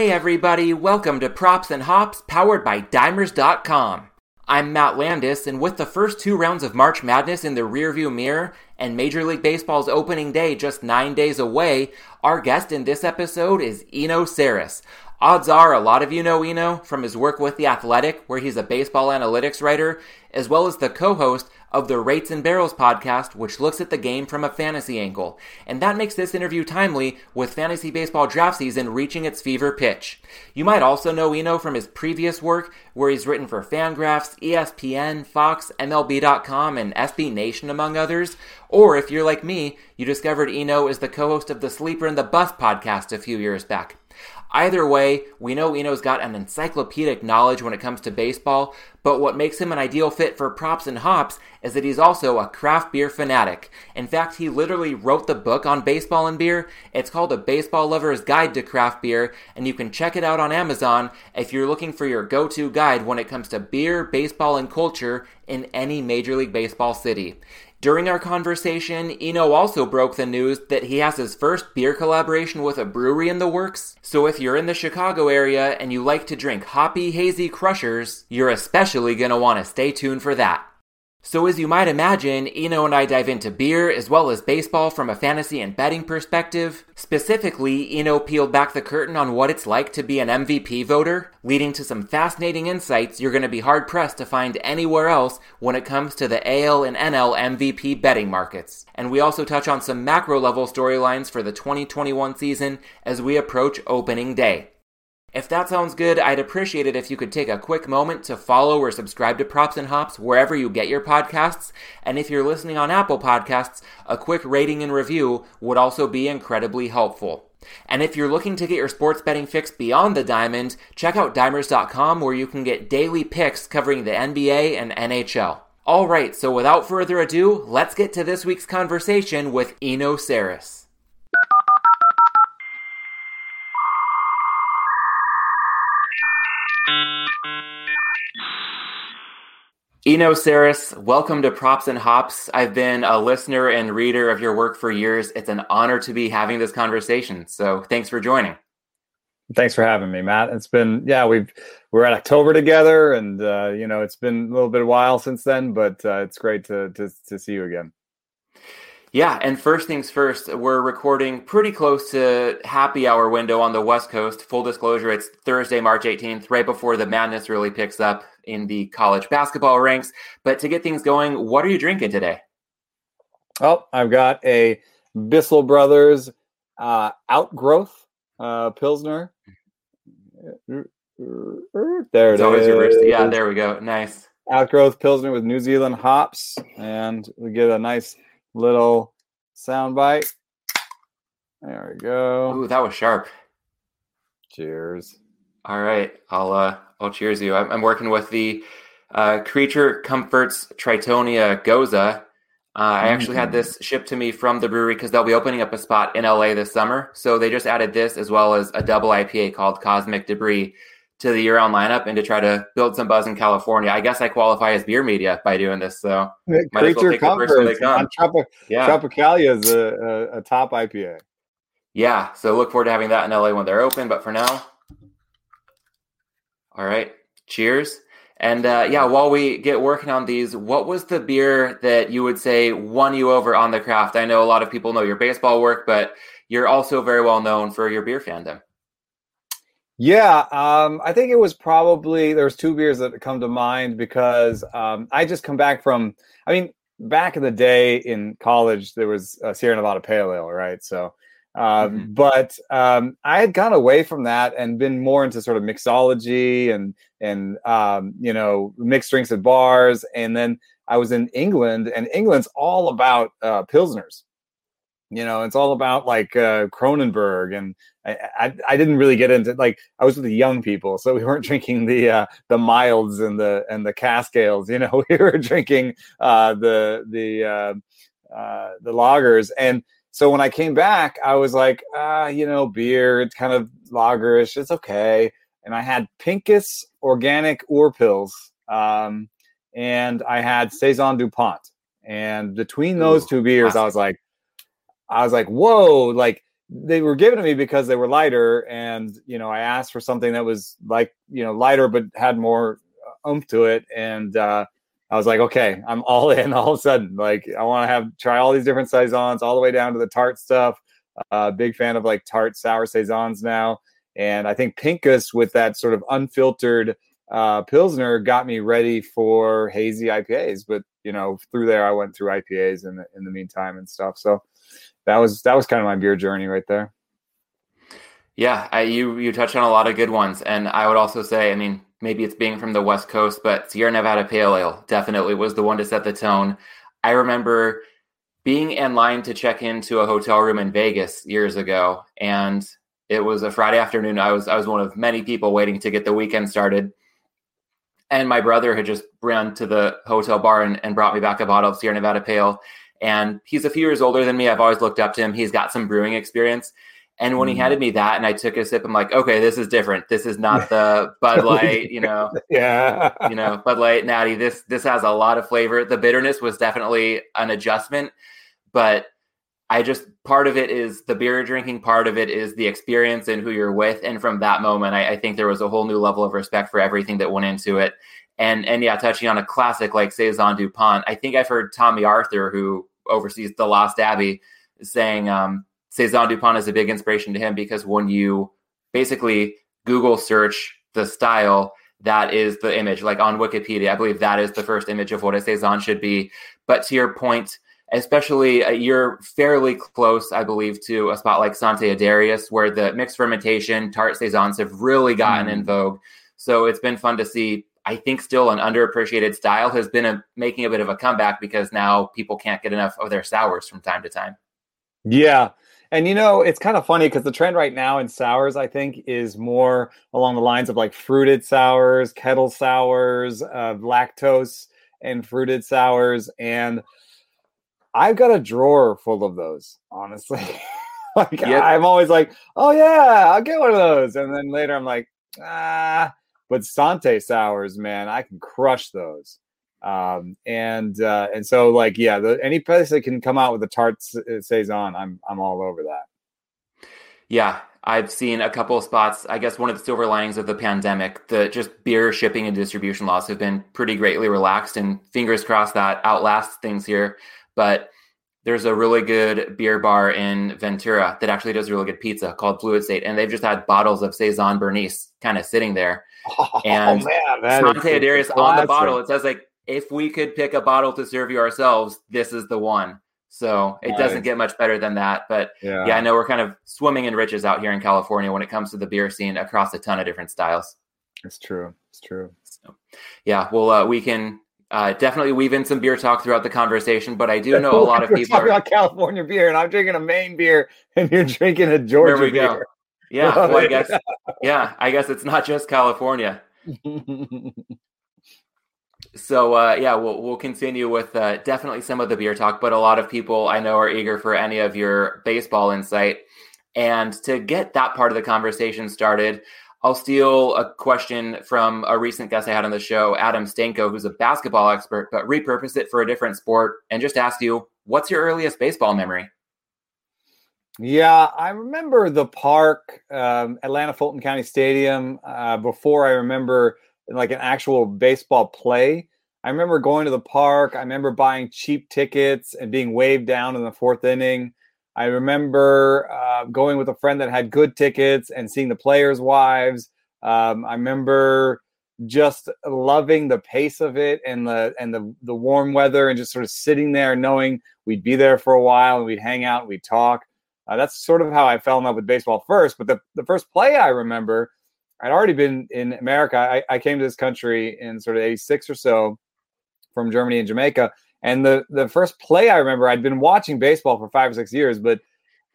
Hey everybody, welcome to Props and Hops, powered by Dimers.com. I'm Matt Landis, and with the first two rounds of March Madness in the rearview mirror and Major League Baseball's opening day just nine days away, our guest in this episode is Eno Sarris. Odds are a lot of you know Eno from his work with The Athletic, where he's a baseball analytics writer, as well as the co host of the Rates and Barrels podcast, which looks at the game from a fantasy angle. And that makes this interview timely with fantasy baseball draft season reaching its fever pitch. You might also know Eno from his previous work, where he's written for Fangraphs, ESPN, Fox, MLB.com, and SB Nation, among others. Or if you're like me, you discovered Eno is the co host of the Sleeper and the Bust podcast a few years back. Either way, we know Eno's got an encyclopedic knowledge when it comes to baseball, but what makes him an ideal fit for props and hops is that he's also a craft beer fanatic. In fact, he literally wrote the book on baseball and beer. It's called A Baseball Lover's Guide to Craft Beer, and you can check it out on Amazon if you're looking for your go to guide when it comes to beer, baseball, and culture in any Major League Baseball city. During our conversation, Eno also broke the news that he has his first beer collaboration with a brewery in the works. So if you're in the Chicago area and you like to drink hoppy, hazy crushers, you're especially want to stay tuned for that. So, as you might imagine, Eno and I dive into beer as well as baseball from a fantasy and betting perspective. Specifically, Eno peeled back the curtain on what it's like to be an MVP voter, leading to some fascinating insights you're going to be hard pressed to find anywhere else when it comes to the AL and NL MVP betting markets. And we also touch on some macro level storylines for the 2021 season as we approach opening day. If that sounds good, I'd appreciate it if you could take a quick moment to follow or subscribe to Props and Hops wherever you get your podcasts. And if you're listening on Apple Podcasts, a quick rating and review would also be incredibly helpful. And if you're looking to get your sports betting fix beyond the diamond, check out dimers.com where you can get daily picks covering the NBA and NHL. All right, so without further ado, let's get to this week's conversation with Eno Sarris. Eno Sarris, welcome to Props and Hops. I've been a listener and reader of your work for years. It's an honor to be having this conversation. So thanks for joining. Thanks for having me, Matt. It's been yeah, we've we're at October together, and uh, you know it's been a little bit of while since then, but uh, it's great to, to to see you again. Yeah, and first things first, we're recording pretty close to happy hour window on the West Coast. Full disclosure, it's Thursday, March 18th, right before the madness really picks up in the college basketball ranks. But to get things going, what are you drinking today? Oh, I've got a Bissell Brothers uh, Outgrowth uh, Pilsner. There it's it is. Reversed. Yeah, there we go. Nice. Outgrowth Pilsner with New Zealand hops. And we get a nice little sound bite. There we go. Ooh, that was sharp. Cheers. All right. I'll uh I'll cheers you. I'm, I'm working with the uh, Creature Comforts Tritonia Gose. Uh, I actually had this mm. shipped to me from the brewery because they'll be opening up a spot in LA this summer. So they just added this as well as a double IPA called Cosmic Debris to the year-round lineup and to try to build some buzz in California. I guess I qualify as beer media by doing this. So might Creature well Comforts on Tropic- yeah. Tropicalia is a, a, a top IPA. Yeah, so look forward to having that in LA when they're open. But for now, all right. Cheers. And uh, yeah, while we get working on these, what was the beer that you would say won you over on the craft? I know a lot of people know your baseball work, but you're also very well known for your beer fandom. Yeah, um, I think it was probably there's two beers that come to mind because um, I just come back from. I mean, back in the day in college, there was a Sierra Nevada Pale Ale, right? So um, mm-hmm. But um, I had gone away from that and been more into sort of mixology and and um, you know mixed drinks at bars. And then I was in England, and England's all about uh, pilsners. You know, it's all about like uh, Kronenbourg, and I, I, I didn't really get into like I was with the young people, so we weren't drinking the uh, the milds and the and the cask ales. You know, we were drinking uh, the the uh, uh, the lagers and so when I came back, I was like, ah, you know, beer, it's kind of lagerish, it's okay. And I had Pinkus organic Urpils, um, and I had Saison Dupont. And between those Ooh, two beers, awesome. I was like, I was like, whoa, like they were given to me because they were lighter, and you know, I asked for something that was like you know lighter but had more oomph to it, and uh, I was like, okay, I'm all in. All of a sudden, like I want to have try all these different saisons, all the way down to the tart stuff. Uh, big fan of like tart sour saisons now, and I think Pinkus with that sort of unfiltered uh, pilsner got me ready for hazy IPAs. But you know, through there, I went through IPAs in the in the meantime and stuff. So that was that was kind of my beer journey right there. Yeah, I, you you touched on a lot of good ones, and I would also say, I mean, maybe it's being from the West Coast, but Sierra Nevada Pale Ale definitely was the one to set the tone. I remember being in line to check into a hotel room in Vegas years ago, and it was a Friday afternoon. I was I was one of many people waiting to get the weekend started, and my brother had just ran to the hotel bar and, and brought me back a bottle of Sierra Nevada Pale. And he's a few years older than me. I've always looked up to him. He's got some brewing experience. And when he mm. handed me that and I took a sip, I'm like, okay, this is different. This is not the Bud Light, you know. yeah. you know, Bud Light, Natty. This this has a lot of flavor. The bitterness was definitely an adjustment, but I just part of it is the beer drinking, part of it is the experience and who you're with. And from that moment, I, I think there was a whole new level of respect for everything that went into it. And and yeah, touching on a classic like Saison DuPont, I think I've heard Tomme Arthur, who oversees the Lost Abbey, saying um, Saison Dupont is a big inspiration to him because when you basically Google search the style, that is the image. Like on Wikipedia, I believe that is the first image of what a Saison should be. But to your point, especially uh, you're fairly close, I believe, to a spot like Sante Adarius, where the mixed fermentation tart Saisons have really gotten mm. in vogue. So it's been fun to see. I think still an underappreciated style has been a, making a bit of a comeback because now people can't get enough of their sours from time to time. Yeah, and you know, it's kind of funny because the trend right now in sours, I think, is more along the lines of like fruited sours, kettle sours, uh, lactose and fruited sours. And I've got a drawer full of those, honestly. like yep. I'm always like, oh yeah, I'll get one of those. And then later I'm like, ah, but Sante sours, man, I can crush those um, and uh, and so like yeah, the, any place that can come out with a tart uh, saison, I'm I'm all over that. Yeah, I've seen a couple of spots. I guess one of the silver linings of the pandemic, the just beer shipping and distribution laws have been pretty greatly relaxed, and fingers crossed that outlasts things here. But there's a really good beer bar in Ventura that actually does really good pizza called Fluid State, and they've just had bottles of saison Bernice kind of sitting there. Oh, and man, Sante Adarius on the bottle, it says like if we could pick a bottle to serve you ourselves, this is the one. So it nice. doesn't get much better than that. But yeah. yeah, I know we're kind of swimming in riches out here in California when it comes to the beer scene across a ton of different styles. It's true. It's true. So, yeah, well, uh, we can uh, definitely weave in some beer talk throughout the conversation. But I do know a lot of people talking are... about California beer, and I'm drinking a Maine beer, and you're drinking a Georgia there we beer. Go. Yeah, well, I guess. Yeah, I guess it's not just California. So uh, yeah, we'll we'll continue with uh, definitely some of the beer talk, but a lot of people I know are eager for any of your baseball insight. And to get that part of the conversation started, I'll steal a question from a recent guest I had on the show, Adam Stanko, who's a basketball expert, but repurpose it for a different sport, and just ask you, what's your earliest baseball memory? Yeah, I remember the park, um, Atlanta Fulton County Stadium, uh, before I remember like an actual baseball play. I remember going to the park. I remember buying cheap tickets and being waved down in the fourth inning. I remember uh, going with a friend that had good tickets and seeing the players' wives. Um, I remember just loving the pace of it and the and the the warm weather and just sort of sitting there knowing we'd be there for a while and we'd hang out and we'd talk. Uh, that's sort of how I fell in love with baseball first. But the, the first play I remember I'd already been in America. I, I came to this country in sort of 86 or so from Germany and Jamaica. And the, the first play I remember, I'd been watching baseball for five or six years, but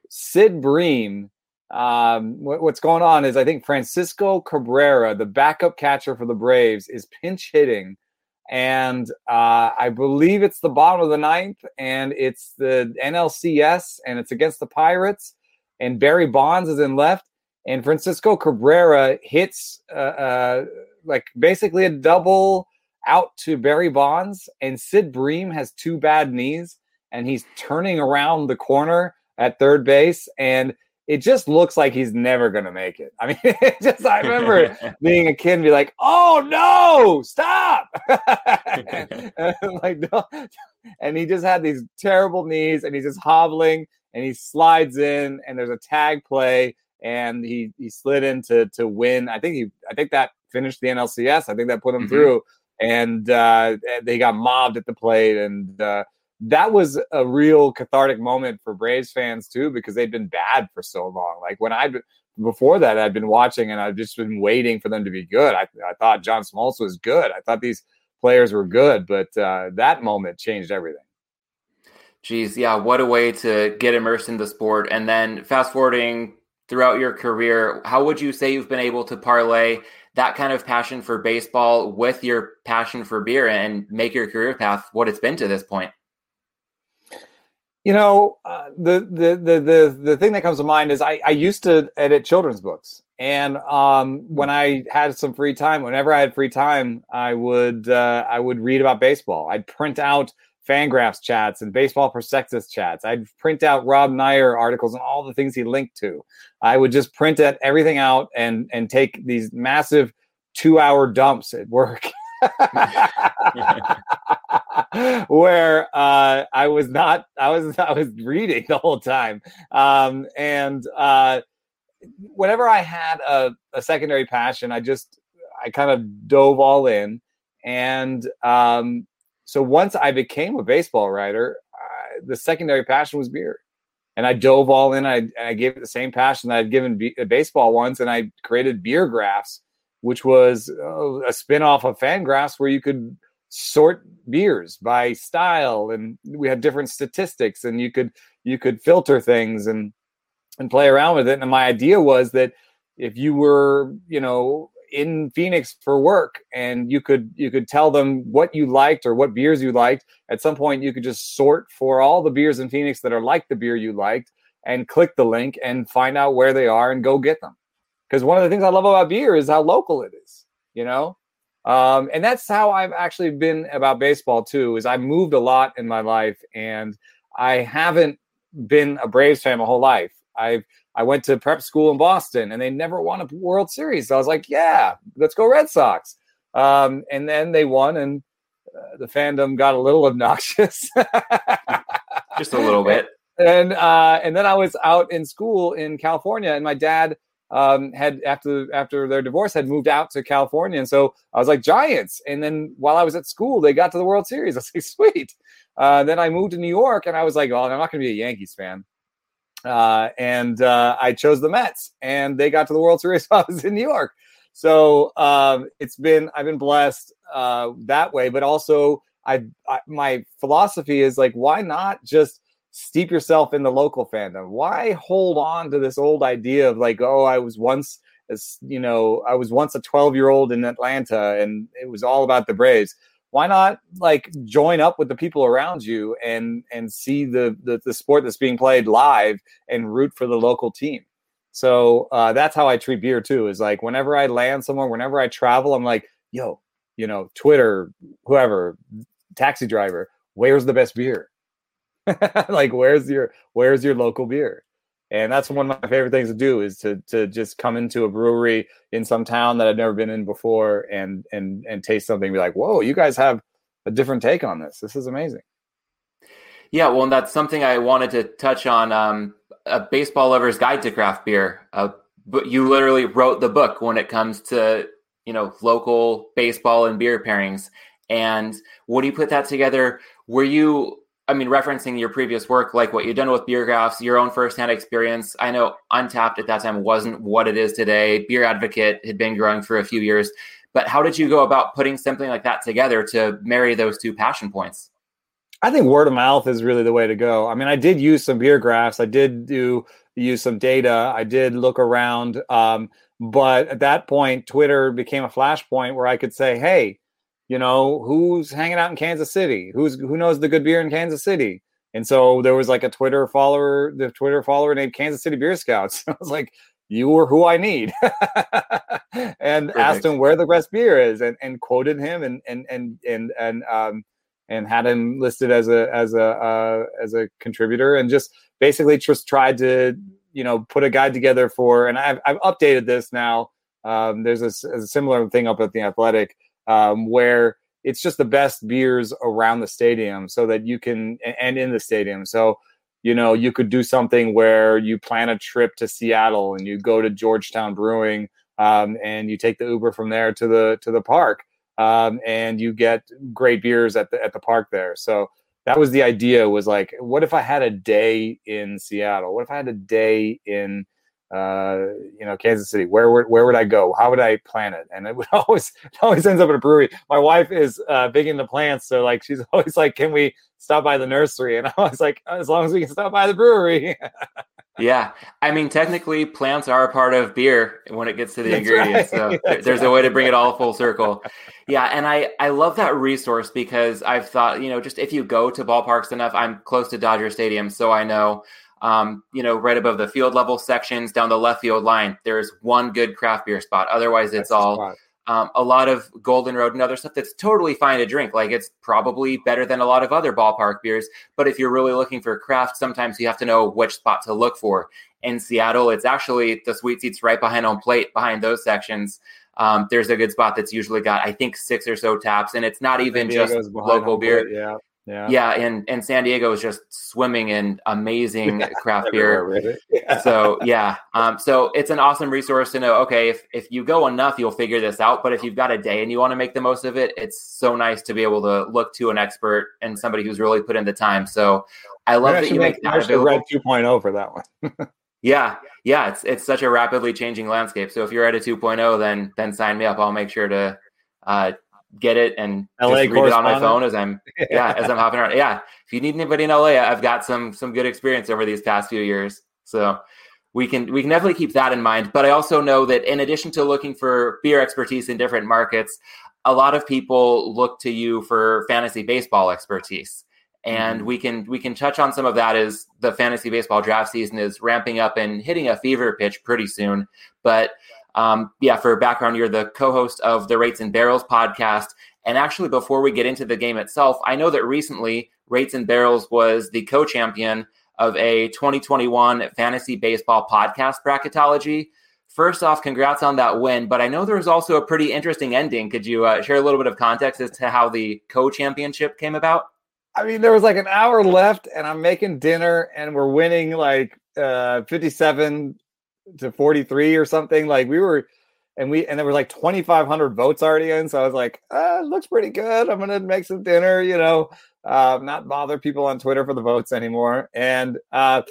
Sid Bream, um, what, what's going on is I think Francisco Cabrera, the backup catcher for the Braves, is pinch hitting. And uh, I believe it's the bottom of the ninth, and it's the NLCS, and it's against the Pirates. And Barry Bonds is in left and Francisco Cabrera hits uh, uh, like basically a double out to Barry Bonds, and Sid Bream has two bad knees, and he's turning around the corner at third base, and it just looks like he's never going to make it. I mean, it just I remember being a kid and be like, "Oh no, stop!" and, like, no. and he just had these terrible knees, and he's just hobbling, and he slides in, and there's a tag play, and he he slid in to to win. I think he I think that finished the NLCS. I think that put him mm-hmm. through, and uh, they got mobbed at the plate, and uh, that was a real cathartic moment for Braves fans too, because they'd been bad for so long. Like when I before that, I'd been watching and I've just been waiting for them to be good. I, I thought John Smoltz was good. I thought these players were good, but uh, that moment changed everything. Geez, yeah, what a way to get immersed in the sport. And then fast forwarding throughout your career, how would you say you've been able to parlay that kind of passion for baseball with your passion for beer and make your career path what it's been to this point? You know, uh, the, the the the the thing that comes to mind is I, I used to edit children's books, and um, when I had some free time, whenever I had free time, I would uh, I would read about baseball. I'd print out Fangraphs chats and baseball prospectus chats. I'd print out Rob Neyer articles and all the things he linked to. I would just print everything out and and take these massive two hour dumps at work. where uh, I was not, I was, I was reading the whole time, um, and uh, whenever I had a, a, secondary passion, I just, I kind of dove all in, and um, so once I became a baseball writer, uh, the secondary passion was beer. And I dove all in. I, I gave it the same passion that I'd given be- baseball once, and I created beer graphs which was uh, a spin-off of Fangraphs where you could sort beers by style and we had different statistics and you could you could filter things and and play around with it and my idea was that if you were you know in Phoenix for work and you could you could tell them what you liked or what beers you liked at some point you could just sort for all the beers in Phoenix that are like the beer you liked and click the link and find out where they are and go get them because one of the things I love about beer is how local it is, you know? Um, and that's how I've actually been about baseball too, is I moved a lot in my life and I haven't been a Braves fan my whole life. I've I went to prep school in Boston and they never won a World Series. So I was like, yeah, let's go Red Sox. Um, and then they won and uh, the fandom got a little obnoxious. Just a little bit. And uh, and then I was out in school in California and my dad um, had after after their divorce had moved out to California, and so I was like Giants. And then while I was at school, they got to the World Series. I was like, sweet. Uh, then I moved to New York, and I was like, well, I'm not going to be a Yankees fan. Uh, and uh, I chose the Mets, and they got to the World Series I was in New York. So um, it's been I've been blessed uh, that way, but also I, I my philosophy is like, why not just steep yourself in the local fandom. Why hold on to this old idea of like, oh, I was once as you know, I was once a 12 year old in Atlanta and it was all about the Braves. Why not like join up with the people around you and and see the the, the sport that's being played live and root for the local team? So uh, that's how I treat beer too. Is like whenever I land somewhere, whenever I travel, I'm like, yo, you know, Twitter, whoever, taxi driver, where's the best beer? like where's your where's your local beer and that's one of my favorite things to do is to to just come into a brewery in some town that i've never been in before and and and taste something and be like whoa you guys have a different take on this. This is amazing. Yeah well and that's something i wanted to touch on um, a baseball lover's guide to craft beer uh, but you literally wrote the book when it comes to you know local baseball and beer pairings. And when do you put that together? Were you I mean, referencing your previous work, like what you've done with beer graphs, your own firsthand experience. I know Untappd at that time wasn't what it is today. Beer Advocate had been growing for a few years. But how did you go about putting something like that together to marry those two passion points? I think word of mouth is really the way to go. I mean, I did use some beer graphs. I did do use some data. I did look around. Um, but at that point, Twitter became a flashpoint where I could say, hey, you know, who's hanging out in Kansas City? Who's who knows the good beer in Kansas City? And so there was like a Twitter follower, the Twitter follower named Kansas City Beer Scouts. I was like, you were who I need. and Perfect. asked him where the best beer is and, and quoted him and and and and and um and had him listed as a as a uh, as a contributor and just basically just tried to you know, put a guide together for, and I've, I've updated this now. Um, there's a, a, similar thing up at the Athletic um, where it's just the best beers around the stadium so that you can, and in the stadium. So, you know, you could do something where you plan a trip to Seattle and you go to Georgetown Brewing um, and you take the Uber from there to the to the park, um, and you get great beers at the at the park there. So that was the idea. Was like, what if I had a day in Seattle? What if I had a day in uh, you know, Kansas City. Where would where would I go? How would I plan it? And it would always it always ends up at a brewery. My wife is uh, big into plants, so like she's always like, "Can we stop by the nursery?" And I was like, "As long as we can stop by the brewery." yeah, I mean, technically, plants are a part of beer when it gets to the That's ingredients. Right. So there's right. a way to bring it all full circle. Yeah, and I I love that resource because I've thought, you know, just if you go to ballparks enough, I'm close to Dodger Stadium, so I know um, you know, right above the field level sections down the left field line, there's one good craft beer spot. Otherwise, it's all um, a lot of Golden Road and other stuff that's totally fine to drink. Like it's probably better than a lot of other ballpark beers. But if you're really looking for craft, sometimes you have to know which spot to look for. In Seattle, it's actually the sweet seats right behind home plate, behind those sections. Um, there's a good spot that's usually got, I think, six or so taps, and it's not even just local beer. Plate, yeah. Yeah. Yeah. And, and San Diego is just swimming in amazing craft beer. Yeah. So, yeah. Um, so it's an awesome resource to know, okay, if, if you go enough, you'll figure this out. But if you've got a day and you want to make the most of it, it's so nice to be able to look to an expert and somebody who's really put in the time. So I love that you make, make that available. Red 2.0 for that one. yeah. Yeah. It's, it's such a rapidly changing landscape. So if you're at a 2.0, then, then sign me up. I'll make sure to, uh, get it and LA just read it on my phone as I'm yeah as I'm hopping around. Yeah, if you need anybody in LA, I've got some some good experience over these past few years. So we can we can definitely keep that in mind. But I also know that in addition to looking for beer expertise in different markets, a lot of people look to you for fantasy baseball expertise. And mm-hmm. we can we can touch on some of that as the fantasy baseball draft season is ramping up and hitting a fever pitch pretty soon. But um, yeah, for background, you're the co host of the Rates and Barrels podcast. And actually, before we get into the game itself, I know that recently Rates and Barrels was the co champion of a 2021 fantasy baseball podcast bracketology. First off, congrats on that win. But I know there was also a pretty interesting ending. Could you uh, share a little bit of context as to how the co championship came about? I mean, there was like an hour left, and I'm making dinner, and we're winning like uh, 57 to 43 or something. Like we were, and we, and there were like 2,500 votes already in. So I was like, ah, looks pretty good. I'm to make some dinner, you know, uh, not bother people on Twitter for the votes anymore. And, uh,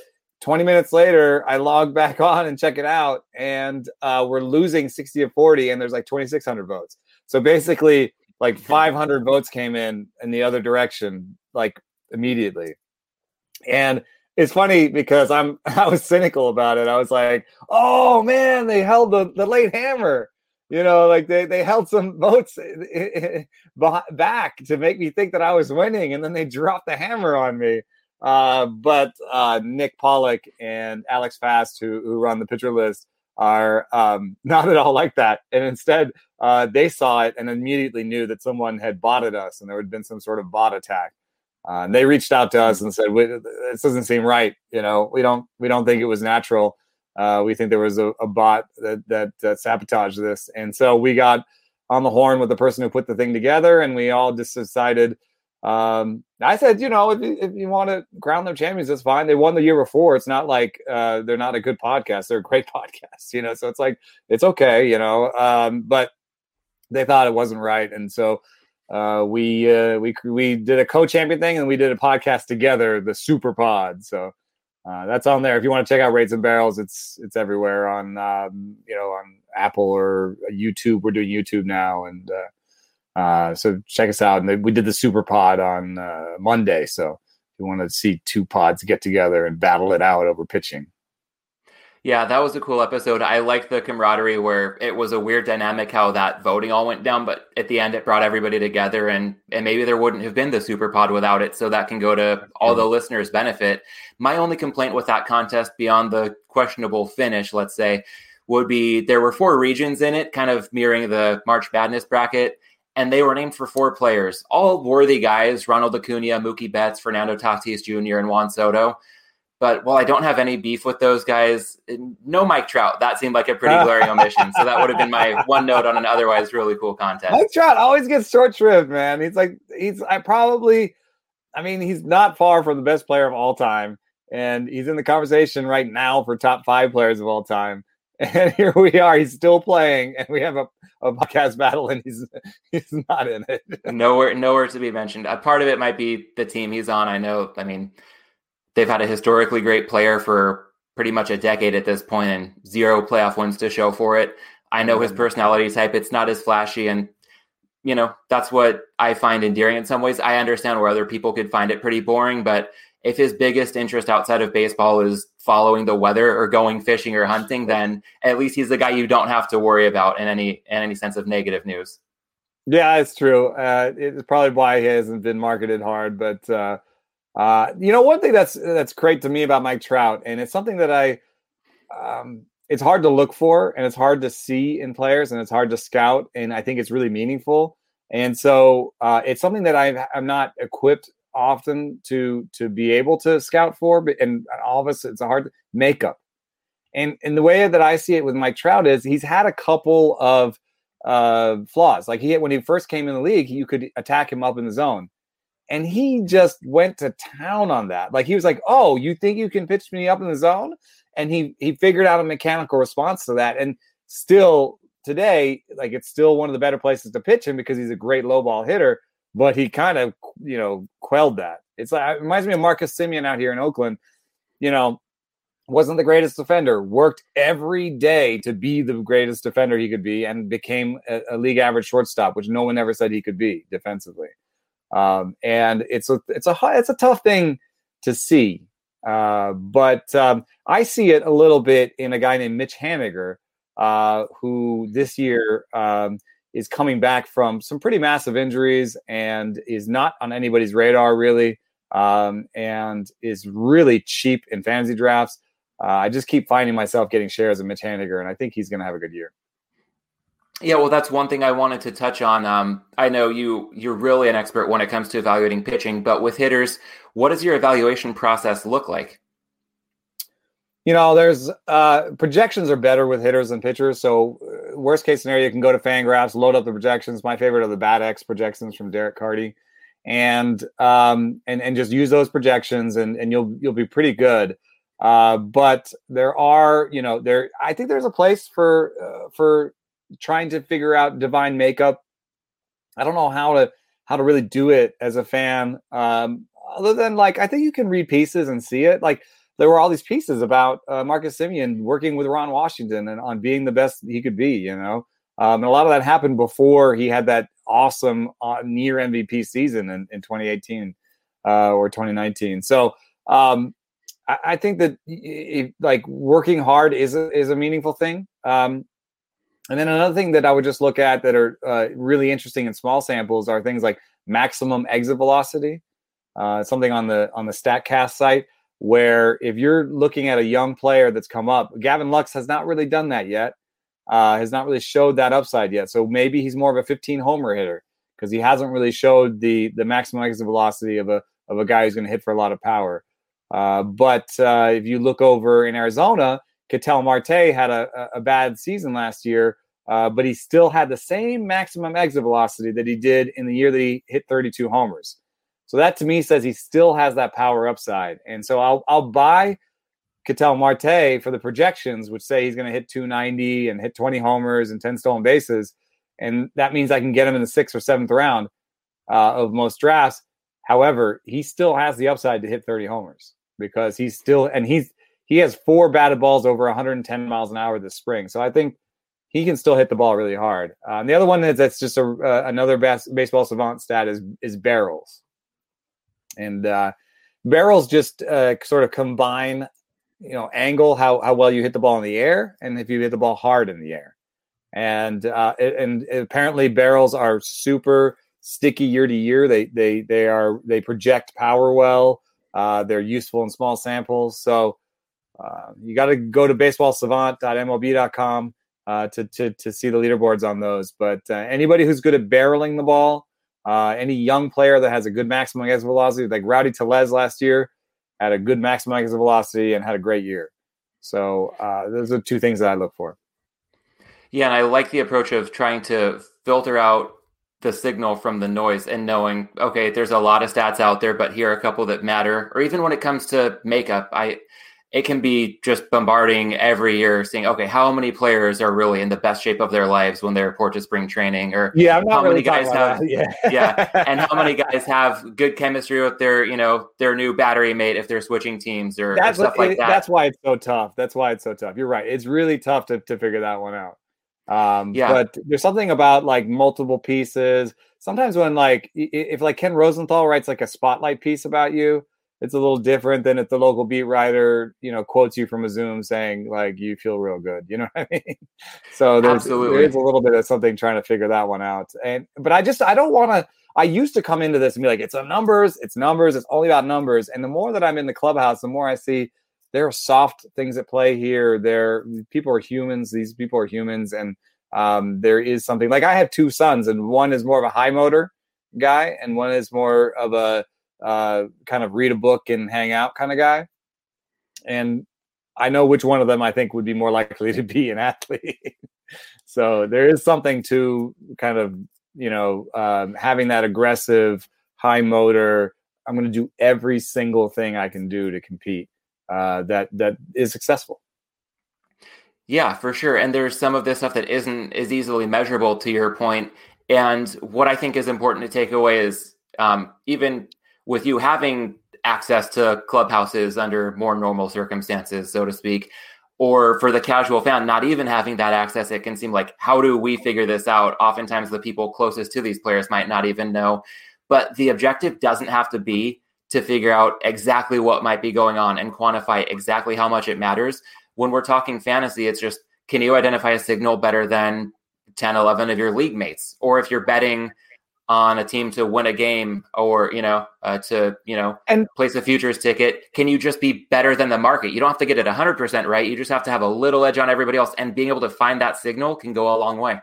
20 minutes later, I log back on and check it out, and uh, we're losing 60 to 40, and there's like 2,600 votes. So basically, like 500 votes came in in the other direction, like immediately. And it's funny because I'm I was cynical about it. I was like, oh man, they held the, the late hammer. You know, like they, they held some votes back to make me think that I was winning, and then they dropped the hammer on me. Uh, but uh, Nick Pollack and Alex Fast, who, who run the pitcher list, are um, not at all like that. And instead, uh, they saw it and immediately knew that someone had botted us and there had been some sort of bot attack. Uh, and they reached out to us and said, "This doesn't seem right. You know, we don't we don't think it was natural. Uh, we think there was a, a bot that, that, that sabotaged this." And so we got on the horn with the person who put the thing together, and we all just decided. Um, I said, you know, if you, if you want to crown them champions, that's fine. They won the year before. It's not like uh, they're not a good podcast. They're a great podcast, you know. So it's like it's okay, you know. Um, but they thought it wasn't right, and so uh, we uh, we we did a co-champion thing and we did a podcast together, the Super Pod. So uh, that's on there. If you want to check out Rates and Barrels, it's it's everywhere on um, you know on Apple or YouTube. We're doing YouTube now, and uh, uh, so check us out. And we did the Super Pod on uh, Monday. So if you want to see two pods get together and battle it out over pitching, yeah, that was a cool episode. I liked the camaraderie where it was a weird dynamic how that voting all went down, but at the end it brought everybody together and and maybe there wouldn't have been the super pod without it. So that can go to all the listeners' benefit. My only complaint with that contest beyond the questionable finish, let's say, would be there were four regions in it, kind of mirroring the March Madness bracket. And they were named for four players, all worthy guys: Ronald Acuna, Mookie Betts, Fernando Tatis Jr., and Juan Soto but well, I don't have any beef with those guys. Eh, no Mike Trout. That seemed like a pretty glaring omission. So that would have been my one note on an otherwise really cool contest. Mike Trout always gets short shrift, man. He's like he's I probably I mean, he's not far from the best player of all time. And he's in the conversation right now for top five players of all time. And here we are. He's still playing, and we have a, a podcast battle, and he's he's not in it. nowhere, nowhere to be mentioned. A part of it might be the team he's on. I know. I mean, they've had a historically great player for pretty much a decade at this point, and zero playoff wins to show for it. I know his mm-hmm. personality type. It's not as flashy, and you know that's what I find endearing in some ways. I understand where other people could find it pretty boring, but if his biggest interest outside of baseball is following the weather or going fishing or hunting, then at least he's the guy you don't have to worry about in any in any sense of negative news. Yeah, it's true. Uh, it's probably why he hasn't been marketed hard. But uh, uh, you know, one thing that's that's great to me about Mike Trout, and it's something that I, um, it's hard to look for, and it's hard to see in players, and it's hard to scout, and I think it's really meaningful. And so uh, it's something that i I'm not equipped often to to be able to scout for, but and all of us it's a hard makeup. And and the way that I see it with Mike Trout is he's had a couple of uh, flaws. Like he when he first came in the league, you could attack him up in the zone. And he just went to town on that. Like he was like, "Oh, you think you can pitch me up in the zone?" And he he figured out a mechanical response to that. And still today, like it's still one of the better places to pitch him because he's a great low ball hitter but he kind of you know quelled that. It's like it reminds me of Marcus Semien out here in Oakland. You know, wasn't the greatest defender, worked every day to be the greatest defender he could be, and became a, a league average shortstop, which no one ever said he could be defensively. Um, and it's a it's a it's a tough thing to see, uh, but um, I see it a little bit in a guy named Mitch Haniger, uh, who this year. Um, is coming back from some pretty massive injuries and is not on anybody's radar really, um, and is really cheap in fantasy drafts. Uh, I just keep finding myself getting shares of Mitch Haniger, and I think he's going to have a good year. Yeah, well, that's one thing I wanted to touch on. Um, I know you you're really an expert when it comes to evaluating pitching, but with hitters, what does your evaluation process look like? you know, there's uh, projections are better with hitters than pitchers. So, uh, worst case scenario, you can go to Fangraphs, load up the projections. My favorite are the BAT X projections from Derek Carty, and um, and and just use those projections, and and you'll you'll be pretty good. Uh, but there are, you know, there. I think there's a place for uh, for trying to figure out divine makeup. I don't know how to how to really do it as a fan. Um, other than like, I think you can read pieces and see it. Like there were all these pieces about uh, Marcus Semien working with Ron Washington and on being the best he could be, you know. Um, and a lot of that happened before he had that awesome uh, near MVP season in, in 2018 uh, or 2019. So um, I, think that like working hard is a, is a meaningful thing. Um, and then another thing that I would just look at that are uh, really interesting in small samples are things like maximum exit velocity. Uh, something on the on the Statcast site where if you're looking at a young player that's come up, Gavin Lux has not really done that yet. Uh, has not really showed that upside yet. So maybe he's more of a 15 homer hitter because he hasn't really showed the the maximum exit velocity of a of a guy who's going to hit for a lot of power. Uh, but uh, if you look over in Arizona, Ketel Marte had a, a bad season last year, uh, but he still had the same maximum exit velocity that he did in the year that he hit 32 homers. So that to me says he still has that power upside. And so I'll I'll buy Ketel Marte for the projections, which say he's going to hit 290 and hit 20 homers and 10 stolen bases. And that means I can get him in the sixth or seventh round uh, of most drafts. However, he still has the upside to hit 30 homers because he's still and he's he has four batted balls over 110 miles an hour this spring. So I think he can still hit the ball really hard. And the other one is that's just a, uh, another bas- baseball savant stat is is barrels. And uh, barrels just uh, sort of combine, you know, angle how how well you hit the ball in the air, and if you hit the ball hard in the air. And uh, and apparently barrels are super sticky year to year. They they they are they project power well. Uh, they're useful in small samples. So uh, you got to go to baseballsavant.mlb.com uh, to, to, to see the leaderboards on those. But uh, anybody who's good at barreling the ball, uh, any young player that has a good maximum exit velocity, like Rowdy Tellez last year, had a good maximum exit velocity, and had a great year. So uh, those are two things that I look for. Yeah, and I like the approach of trying to filter out the signal from the noise and knowing, okay, there's a lot of stats out there, but here are a couple that matter. Or even when it comes to makeup, I it can be just bombarding every year, seeing okay, how many players are really in the best shape of their lives when they report to spring training, or yeah, how really many guys have yeah. yeah, and how many guys have good chemistry with their you know their new battery mate if they're switching teams or, that's or stuff like that. That's why it's so tough. That's why it's so tough. You're right. It's really tough to to figure that one out. Um, yeah. But there's something about like multiple pieces. Sometimes when like if like Ken Rosenthal writes like a spotlight piece about you, it's a little different than if the local beat writer, you know, quotes you from a Zoom saying like you feel real good. You know what I mean? So there's Absolutely. there is a little bit of something trying to figure that one out. And but I just I don't want to. I used to come into this and be like, it's a numbers, it's numbers, it's only about numbers. And the more that I'm in the clubhouse, the more I see there are soft things at play here. There, people are humans. These people are humans, and um, there is something like I have two sons, and one is more of a high motor guy, and one is more of a uh, kind of read a book and hang out kind of guy. And I know which one of them I think would be more likely to be an athlete. so there is something to kind of you know um, having that aggressive high motor. I'm going to do every single thing I can do to compete uh, that that is successful. Yeah, for sure. And there's some of this stuff that isn't as easily measurable to your point. And what I think is important to take away is um, even with you having access to clubhouses under more normal circumstances, so to speak, or for the casual fan not even having that access, it can seem like, how do we figure this out? Oftentimes, the people closest to these players might not even know. But the objective doesn't have to be to figure out exactly what might be going on and quantify exactly how much it matters when we're talking fantasy, it's just can you identify a signal better than 10, 11 of your league mates? Or if you're betting on a team to win a game or, you know, uh, to, you know, and place a futures ticket, can you just be better than the market? You don't have to get it 100% right. You just have to have a little edge on everybody else. And being able to find that signal can go a long way.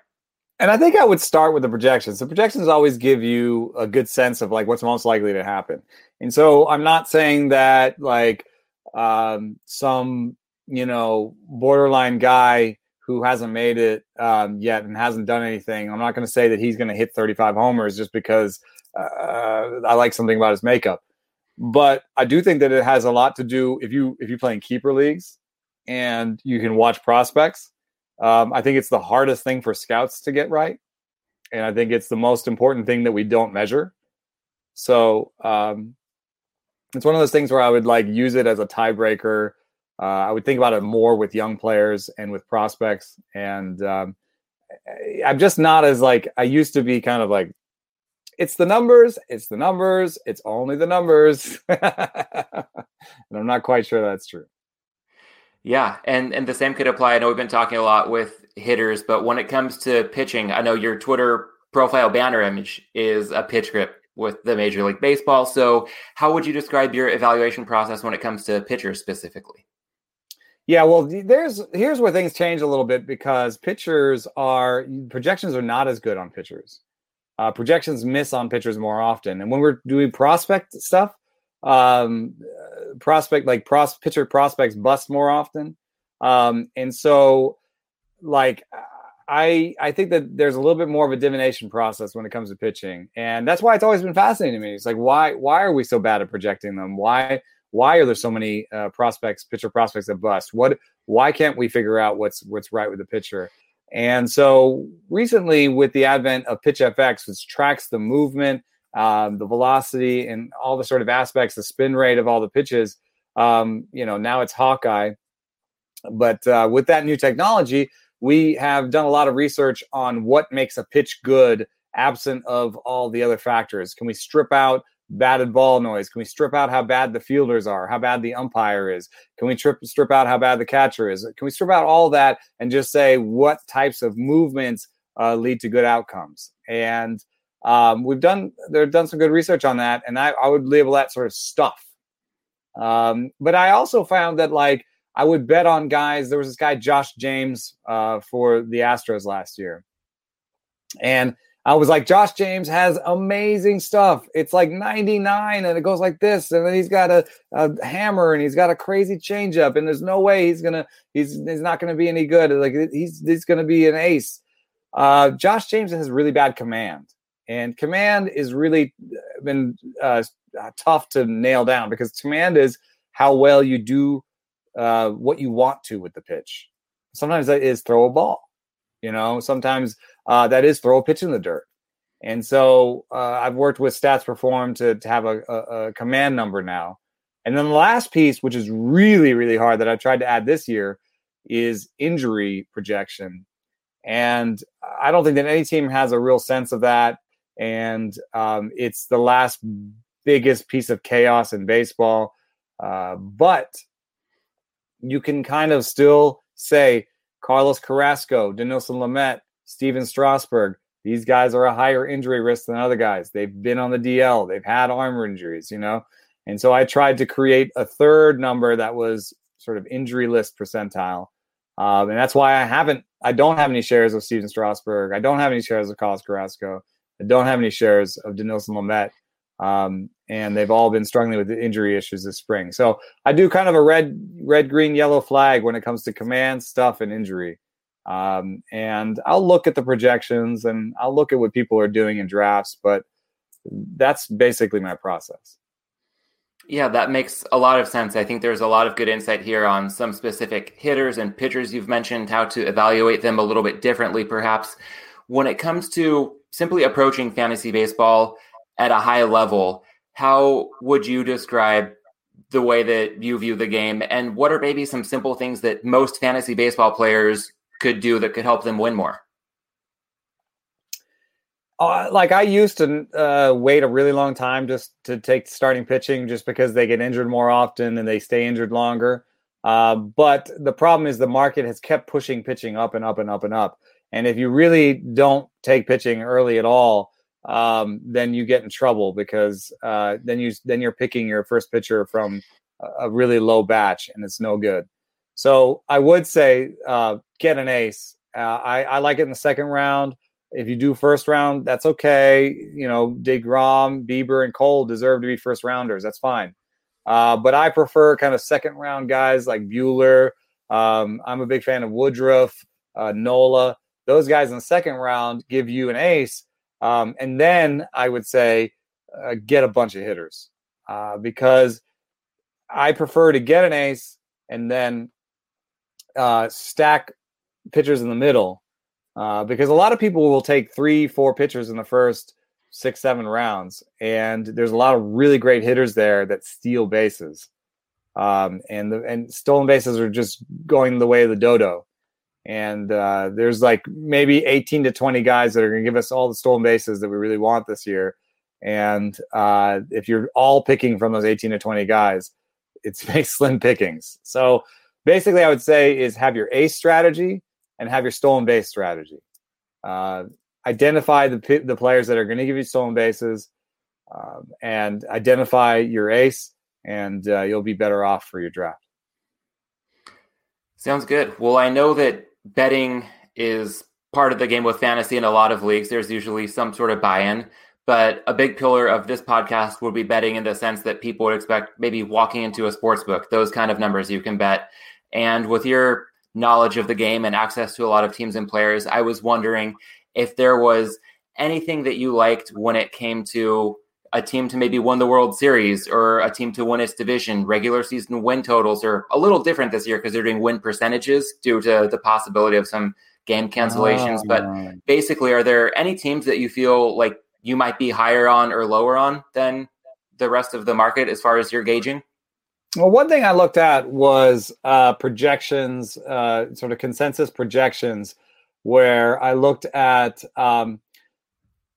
And I think I would start with the projections. The projections always give you a good sense of like what's most likely to happen. And so I'm not saying that like um, some you know, borderline guy who hasn't made it um, yet and hasn't done anything. I'm not going to say that he's going to hit 35 homers just because uh, I like something about his makeup. But I do think that it has a lot to do if you if you play in keeper leagues and you can watch prospects. Um, I think it's the hardest thing for scouts to get right, and I think it's the most important thing that we don't measure. So um, it's one of those things where I would like use it as a tiebreaker uh, I would think about it more with young players and with prospects. And um, I'm just not as like I used to be. Kind of like it's the numbers, it's the numbers, it's only the numbers, and I'm not quite sure that's true. Yeah, and and the same could apply. I know we've been talking a lot with hitters, but when it comes to pitching, I know your Twitter profile banner image is a pitch grip with the Major League Baseball. So, how would you describe your evaluation process when it comes to pitchers specifically? Yeah, well, there's here's where things change a little bit because pitchers are projections are not as good on pitchers. Uh, projections miss on pitchers more often, and when we're doing prospect stuff, um, prospect like pros pitcher prospects bust more often, um, and so like I I think that there's a little bit more of a divination process when it comes to pitching, and that's why it's always been fascinating to me. It's like why why are we so bad at projecting them? Why why are there so many uh, prospects, pitcher prospects that bust? What? Why can't we figure out what's what's right with the pitcher? And so recently, with the advent of PitchFX, which tracks the movement, um, the velocity, and all the sort of aspects, the spin rate of all the pitches, um, you know, now it's Hawkeye. But uh, with that new technology, we have done a lot of research on what makes a pitch good, absent of all the other factors. Can we strip out batted ball noise? Can we strip out how bad the fielders are, how bad the umpire is? Can we trip, strip out how bad the catcher is? Can we strip out all that and just say what types of movements uh, lead to good outcomes? And um, we've done they've done some good research on that, and I, I would label that sort of stuff. Um, but I also found that like I would bet on guys. There was this guy Josh James uh, for the Astros last year, and I was like, Josh James has amazing stuff. It's like 99 and it goes like this. And then he's got a, a hammer and he's got a crazy changeup. And there's no way he's going to, he's, he's not going to be any good. Like he's, he's going to be an ace. Uh, Josh James has really bad command. And command is really uh, been uh, tough to nail down because command is how well you do uh, what you want to with the pitch. Sometimes that is throw a ball. You know, sometimes uh, that is throw a pitch in the dirt. And so uh, I've worked with Stats Perform to, to have a, a, a, command number now. And then the last piece, which is really, really hard that I've tried to add this year, is injury projection. And I don't think that any team has a real sense of that. And um, it's the last biggest piece of chaos in baseball. Uh, but you can kind of still say Carlos Carrasco, Dinelson Lamet, Stephen Strasburg. These guys are a higher injury risk than other guys. They've been on the DL, they've had arm injuries, you know? And so I tried to create a third number that was sort of injury list percentile. Um, and that's why I haven't, I don't have any shares of Stephen Strasburg. I don't have any shares of Carlos Carrasco. I don't have any shares of Dinelson Lamet. Um, and they've all been struggling with the injury issues this spring. So I do kind of a red, red, green, yellow flag when it comes to command stuff and injury. Um, and I'll look at the projections and I'll look at what people are doing in drafts, but that's basically my process. Yeah, that makes a lot of sense. I think there's a lot of good insight here on some specific hitters and pitchers you've mentioned, how to evaluate them a little bit differently, perhaps. When it comes to simply approaching fantasy baseball at a high level, how would you describe the way that you view the game? And what are maybe some simple things that most fantasy baseball players could do that could help them win more? Uh, like I used to uh, wait a really long time just to take starting pitching, just because they get injured more often and they stay injured longer. Uh, but the problem is the market has kept pushing pitching up and up and up and up. And if you really don't take pitching early at all, um, then you get in trouble because uh, then you then you're picking your first pitcher from a really low batch and it's no good. So I would say uh, get an ace. Uh, I, I like it in the second round. If you do first round, that's okay. You know, Degrom, Bieber, and Cole deserve to be first rounders. That's fine. Uh, but I prefer kind of second round guys like Buehler. Um, I'm a big fan of Woodruff, uh, Nola. Those guys in the second round give you an ace. Um, and then I would say uh, get a bunch of hitters uh, because I prefer to get an ace and then uh, stack pitchers in the middle uh, because a lot of people will take three, four pitchers in the first six, seven rounds, and there's a lot of really great hitters there that steal bases, um, and the and stolen bases are just going the way of the dodo. And uh, there's like maybe 18 to 20 guys that are going to give us all the stolen bases that we really want this year. And uh, if you're all picking from those 18 to 20 guys, it's makes slim pickings. So basically, I would say is have your ace strategy and have your stolen base strategy. Uh, identify the the players that are going to give you stolen bases, um, and identify your ace, and uh, you'll be better off for your draft. Sounds good. Well, I know that betting is part of the game with fantasy in a lot of leagues. There's usually some sort of buy-in. But a big pillar of this podcast would be betting in the sense that people would expect maybe walking into a sports book, those kind of numbers you can bet. And with your knowledge of the game and access to a lot of teams and players, I was wondering if there was anything that you liked when it came to a team to maybe win the World Series or a team to win its division. Regular season win totals are a little different this year because they're doing win percentages due to the possibility of some game cancellations. Oh. But basically, are there any teams that you feel like you might be higher on or lower on than the rest of the market as far as you're gauging? Well, one thing I looked at was uh, projections, uh, sort of consensus projections, where I looked at um,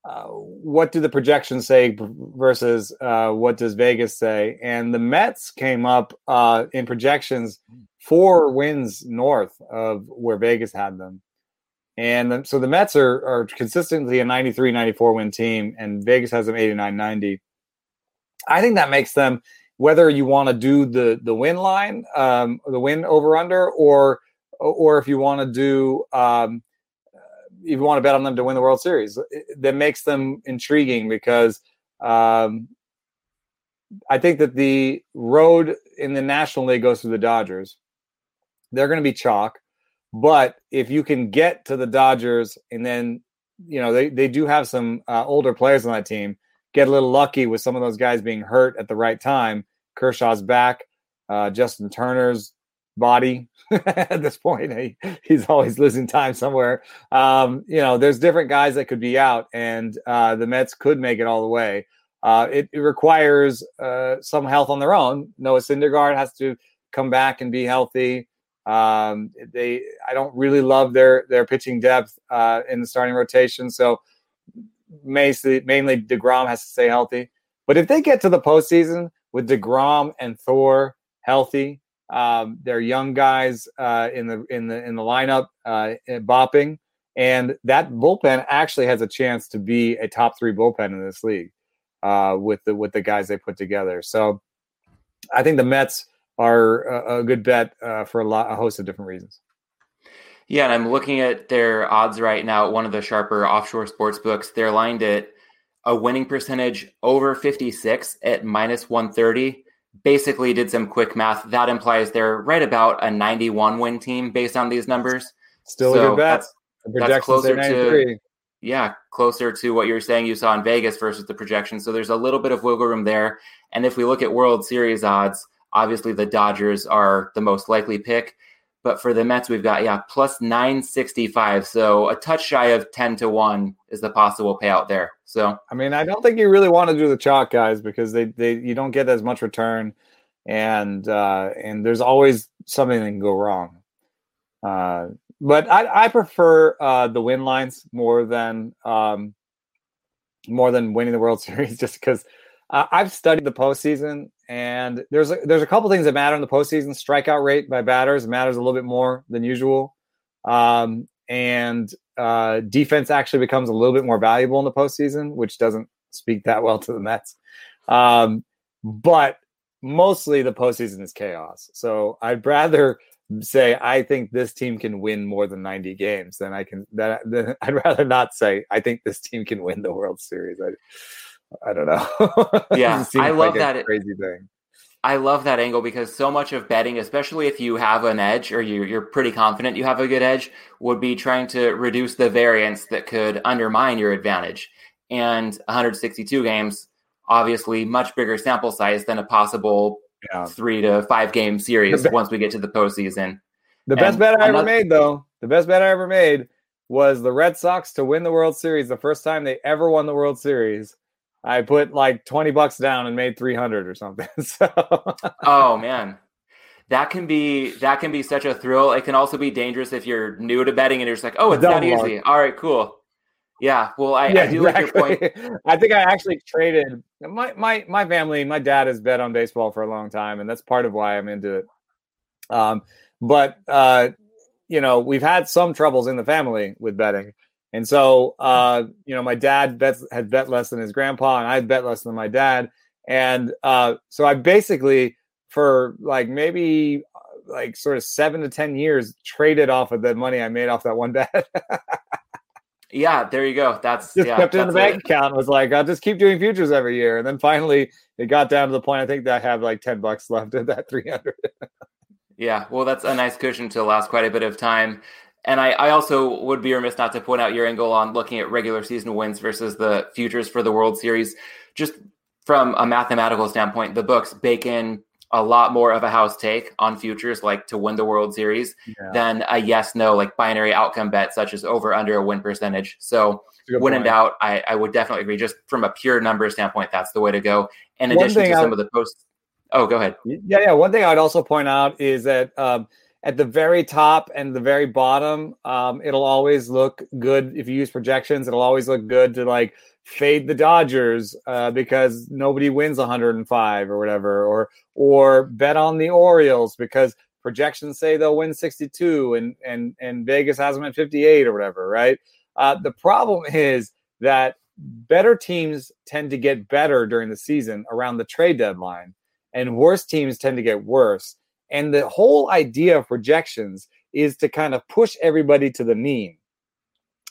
uh, what do the projections say versus uh, what does Vegas say, and the Mets came up uh, in projections four wins north of where Vegas had them. And so the Mets are, are consistently a 93 94 win team, and Vegas has them 89 90. I think that makes them, whether you want to do the, the win line, um, the win over under, or or if you want to do um, if you want to bet on them to win the World Series. That makes them intriguing because um, I think that the road in the National League goes through the Dodgers. They're going to be chalk, but if you can get to the Dodgers and then you know they, they do have some uh, older players on that team, get a little lucky with some of those guys being hurt at the right time. Kershaw's back, uh, Justin Turner's body at this point. He, he's always losing time somewhere. Um, you know, there's different guys that could be out, and uh, the Mets could make it all the way. Uh, it, it, requires uh, some health on their own. Noah Syndergaard has to come back and be healthy. Um, they, I don't really love their their pitching depth uh, in the starting rotation, so mainly mainly Degrom has to stay healthy. But if they get to the postseason with Degrom and Thor healthy, um, they're young guys uh, in the in the in the lineup, uh, bopping, and that bullpen actually has a chance to be a top three bullpen in this league uh, with the with the guys they put together. So I think the Mets are a, a good bet uh, for a lot a host of different reasons. Yeah, and I'm looking at their odds right now. One of the sharper offshore sports books, they're lined at a winning percentage over 56 at minus 130 basically did some quick math. That implies they're right about a 91 win team based on these numbers. Still so a good bet. That's, that's closer to yeah, closer to what you're saying you saw in Vegas versus the projection. So there's a little bit of wiggle room there. And if we look at World Series odds, obviously the Dodgers are the most likely pick. But for the Mets, we've got, yeah, plus 965. So a touch shy of 10 to 1 is the possible payout there. So, I mean, I don't think you really want to do the chalk guys because they, they you don't get as much return. And, uh, and there's always something that can go wrong. Uh, but I, I prefer uh, the win lines more than um, more than winning the World Series, just because uh, I've studied the postseason and there's a, there's a couple things that matter in the postseason. Strikeout rate by batters matters a little bit more than usual, um, and uh, defense actually becomes a little bit more valuable in the postseason, which doesn't speak that well to the Mets. Um, but mostly the postseason is chaos. So I'd rather say I think this team can win more than 90 games than I can. That I'd rather not say I think this team can win the World Series. I, I don't know. Yeah, I love like that crazy thing. I love that angle because so much of betting, especially if you have an edge or you, you're pretty confident you have a good edge, would be trying to reduce the variance that could undermine your advantage. And 162 games, obviously, much bigger sample size than a possible yeah. three to five game series once we get to the postseason. The best bet I ever made, though, the best bet I ever made was the Red Sox to win the World Series the first time they ever won the World Series. I put like 20 bucks down and made 300 or something. So Oh man. That can be that can be such a thrill. It can also be dangerous if you're new to betting and you're just like, "Oh, it's Dumb that easy." All right, cool. Yeah, well, I, yeah, I do exactly. like your point. I think I actually traded my my my family. My dad has bet on baseball for a long time, and that's part of why I'm into it. Um, but uh, you know, we've had some troubles in the family with betting, and so, uh, you know, my dad bets, had bet less than his grandpa, and I bet less than my dad. And uh, so I basically, for like maybe like sort of seven to 10 years, traded off of the money I made off that one bet. yeah, there you go. That's just yeah, kept it in the bank it. account. Was like, I'll just keep doing futures every year. And then finally, it got down to the point I think that I have like 10 bucks left at that 300. yeah, well, that's a nice cushion to last quite a bit of time. And I, I, also would be remiss not to point out your angle on looking at regular season wins versus the futures for the World Series. Just from a mathematical standpoint, the books bake in a lot more of a house take on futures, like to win the World Series, yeah. than a yes no, like binary outcome bet, such as over under a win percentage. So, when point. in doubt, I, I, would definitely agree. Just from a pure number standpoint, that's the way to go. In addition to some of the posts. Oh, go ahead. Yeah, yeah. One thing I would also point out is that um, at the very top and the very bottom, um, it'll always look good if you use projections. It'll always look good to like fade the Dodgers uh, because nobody wins 105 or whatever, or or bet on the Orioles because projections say they'll win 62 and and and Vegas has them at 58 or whatever, right? Uh, the problem is that better teams tend to get better during the season around the trade deadline, and worse teams tend to get worse. And the whole idea of projections is to kind of push everybody to the mean.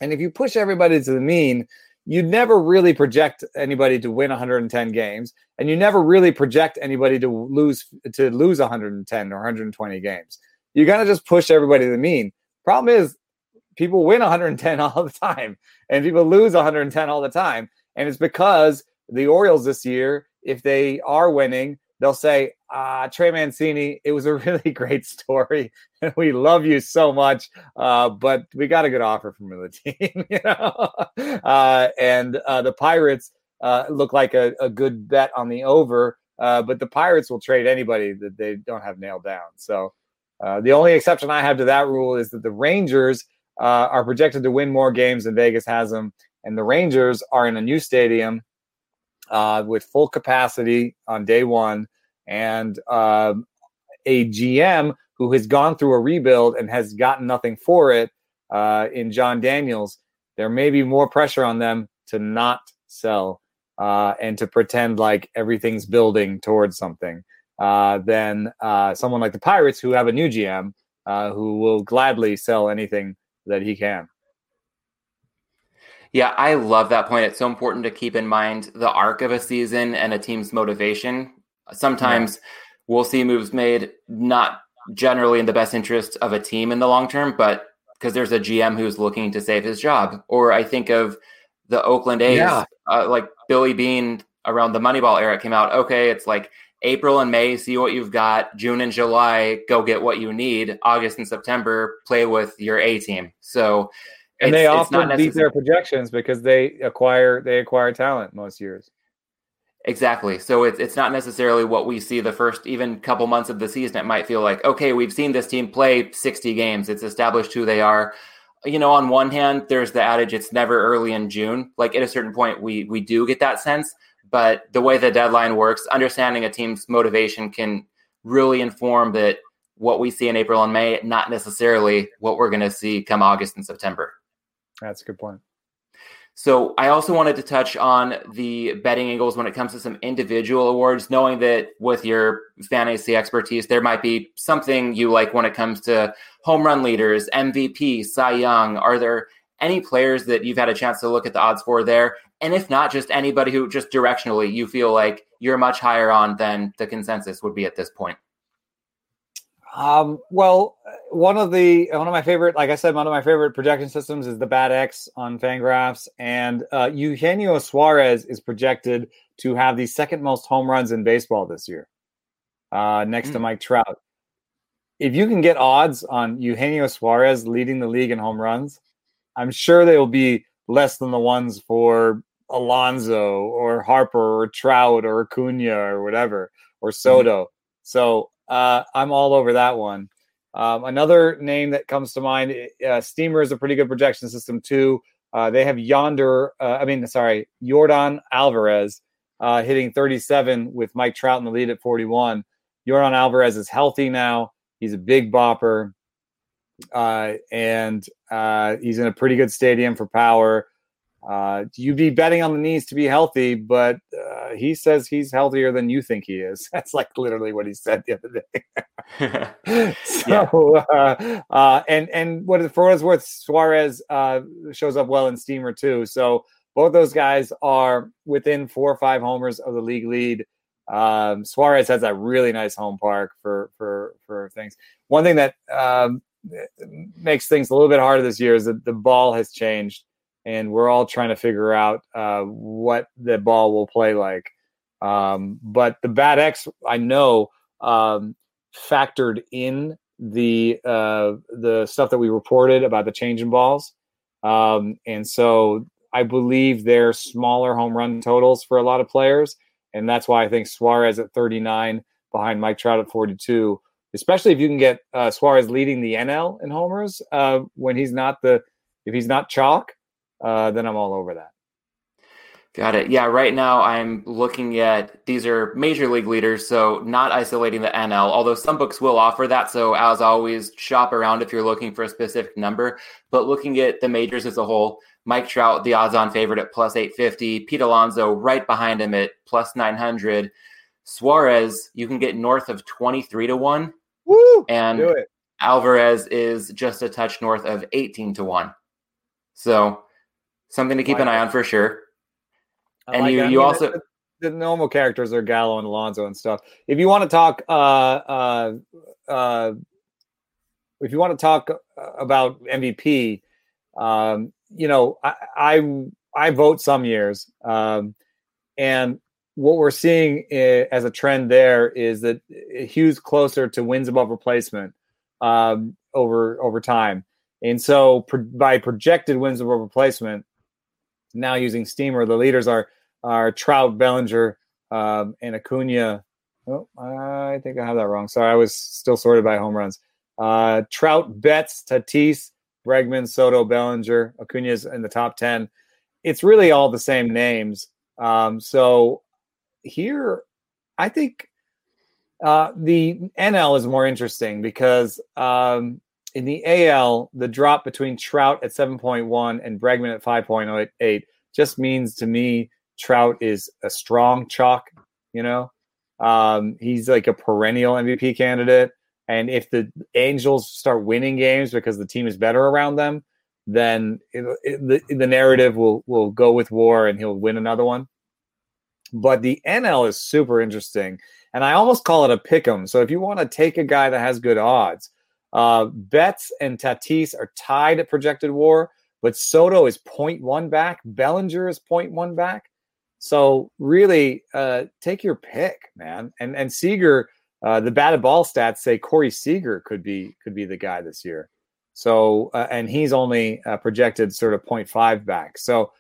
And if you push everybody to the mean, you never really project anybody to win 110 games, and you never really project anybody to lose to lose 110 or 120 games. You gotta just push everybody to the mean. Problem is, people win 110 all the time, and people lose 110 all the time, and it's because the Orioles this year, if they are winning, they'll say, uh, Trey Mancini, it was a really great story. we love you so much, uh, but we got a good offer from the team, you know. Uh, and uh, the Pirates uh, look like a, a, good bet on the over, uh, but the Pirates will trade anybody that they don't have nailed down. So the only exception I have to that rule is that the Rangers are projected to win more games than Vegas has them, and the Rangers are in a new stadium with full capacity on day one and uh, a GM who has gone through a rebuild and has gotten nothing for it uh, in Jon Daniels, there may be more pressure on them to not sell uh, and to pretend like everything's building towards something uh, than uh, someone like the Pirates who have a new GM uh, who will gladly sell anything that he can. Yeah, I love that point. It's so important to keep in mind the arc of a season and a team's motivation Sometimes yeah. we'll see moves made not generally in the best interest of a team in the long term, but because there's a GM who's looking to save his job. Or I think of the Oakland A's, yeah. uh, like Billy Beane around the Moneyball era came out. Okay, it's like April and May, see what you've got. June and July, go get what you need. August and September, play with your A team. So, and they often beat their projections because they acquire they acquire talent most years. Exactly. So it's it's not necessarily what we see the first even couple months of the season. It might feel like, okay, we've seen this team play 60 games. It's established who they are. You know, on one hand, there's the adage it's never early in June. Like at a certain point we we do get that sense, but the way the deadline works, understanding a team's motivation can really inform that what we see in April and May, not necessarily what we're going to see come August and September. That's a good point. So I also wanted to touch on the betting angles when it comes to some individual awards, knowing that with your fantasy expertise, there might be something you like when it comes to home run leaders, MVP, Cy Young. Are there any players that you've had a chance to look at the odds for there? And if not, just anybody who just directionally you feel like you're much higher on than the consensus would be at this point? Um, well, one of the one of my favorite, like I said, one of my favorite projection systems is the Bat X on Fangraphs, and uh, Eugenio Suarez is projected to have the second most home runs in baseball this year, uh, next mm. to hmm. Mike Trout. If you can get odds on Eugenio Suarez leading the league in home runs, I'm sure they will be less than the ones for Alonso or Harper or Trout or Acuna or whatever or hmm. Soto. Mm. So uh, I'm all over that one. Um, another name that comes to mind, uh, Steamer is a pretty good projection system too. Uh, they have Yonder, uh, I mean, sorry, Yordan Alvarez uh, hitting 37 with Mike Trout in the lead at 41. Yordan Alvarez is healthy now. He's a big bopper, uh, and he's in a pretty good stadium for power. Uh, you'd be betting on the knees to be healthy, but uh, he says he's healthier than you think he is. That's like literally what he said the other day. so, uh, uh, and and what for what it's worth, Suarez uh, shows up well in Steamer too. So both those guys are within four or five homers of the league lead. Um, Suarez has that really nice home park for for for things. One thing that um, makes things a little bit harder this year is that the ball has changed and we're all trying to figure out uh, what the ball will play like. Um, but the BAT X, I know, um, factored in the uh, the stuff that we reported about the change in balls, um, and so I believe they're smaller home run totals for a lot of players, and that's why I think Suarez at 39 behind Mike Trout at 42. Especially if you can get uh, Suarez leading the NL in homers uh, when he's not the if he's not chalk, uh, then I'm all over that. Got it. Yeah, right now I'm looking at these are major league leaders, so not isolating the NL, although some books will offer that. So, as always, shop around if you're looking for a specific number. But looking at the majors as a whole, Mike Trout, the odds on favorite at plus 850, Pete Alonso right behind him at plus 900. Suarez, you can get north of 23 to 1. Woo! And Alvarez is just a touch north of 18 to 1. So something to keep an eye on for sure. I and like you, you I mean, also the, the, normal characters are Gallo and Alonso and stuff. If you want to talk, uh, uh, uh, if you want to talk about MVP, um, you know, I, I, I vote some years, um, and what we're seeing as a trend there is that Hughes closer to wins above replacement um, over over time, and so pro- by projected wins above replacement, now using Steamer, the leaders are are Trout, Bellinger, um, and Acuna. Oh, I think I have that wrong. Sorry, I was still sorted by home runs. Uh, Trout, Betts, Tatis, Bregman, Soto, Bellinger, Acuna's in the top ten. It's really all the same names. Um, so here, I think uh, the NL is more interesting because um, in the AL, the drop between Trout at 7.1 and Bregman at 5.8 just means to me Trout is a strong chalk. You know, um, he's like a perennial MVP candidate. And if the Angels start winning games because the team is better around them, then it, it, the, the narrative will will go with War and he'll win another one. But the NL is super interesting. And I almost call it a pick 'em. So if you want to take a guy that has good odds, uh, Betts and Tatis are tied at projected war, but Soto is 0.1 back. Bellinger is 0.1 back. So really, uh, take your pick, man. And and Seager, uh, the batted ball stats say Corey Seager could be could be the guy this year. So uh, and he's only uh, projected sort of 0.5 back. So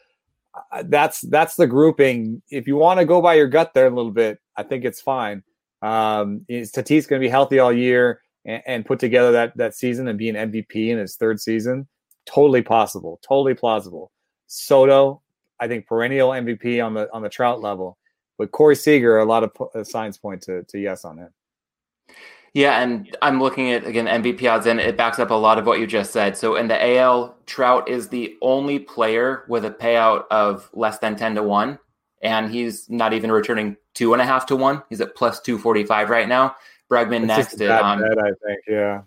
uh, that's that's the grouping. If you want to go by your gut there a little bit, I think it's fine. Um, is Tatis going to be healthy all year and, and, put together that that season and be an MVP in his third season? Totally possible, totally plausible. Soto, I think perennial MVP on the on the Trout level, but Corey Seager, a lot of uh, signs point to to yes on him. Yeah, and I'm looking at again MVP odds, and it backs up a lot of what you just said. So in the AL, Trout is the only player with a payout of less than ten to one, and he's not even returning two and a half to one. He's at plus two forty five right now. Bregman next at um, bet, I think, yeah.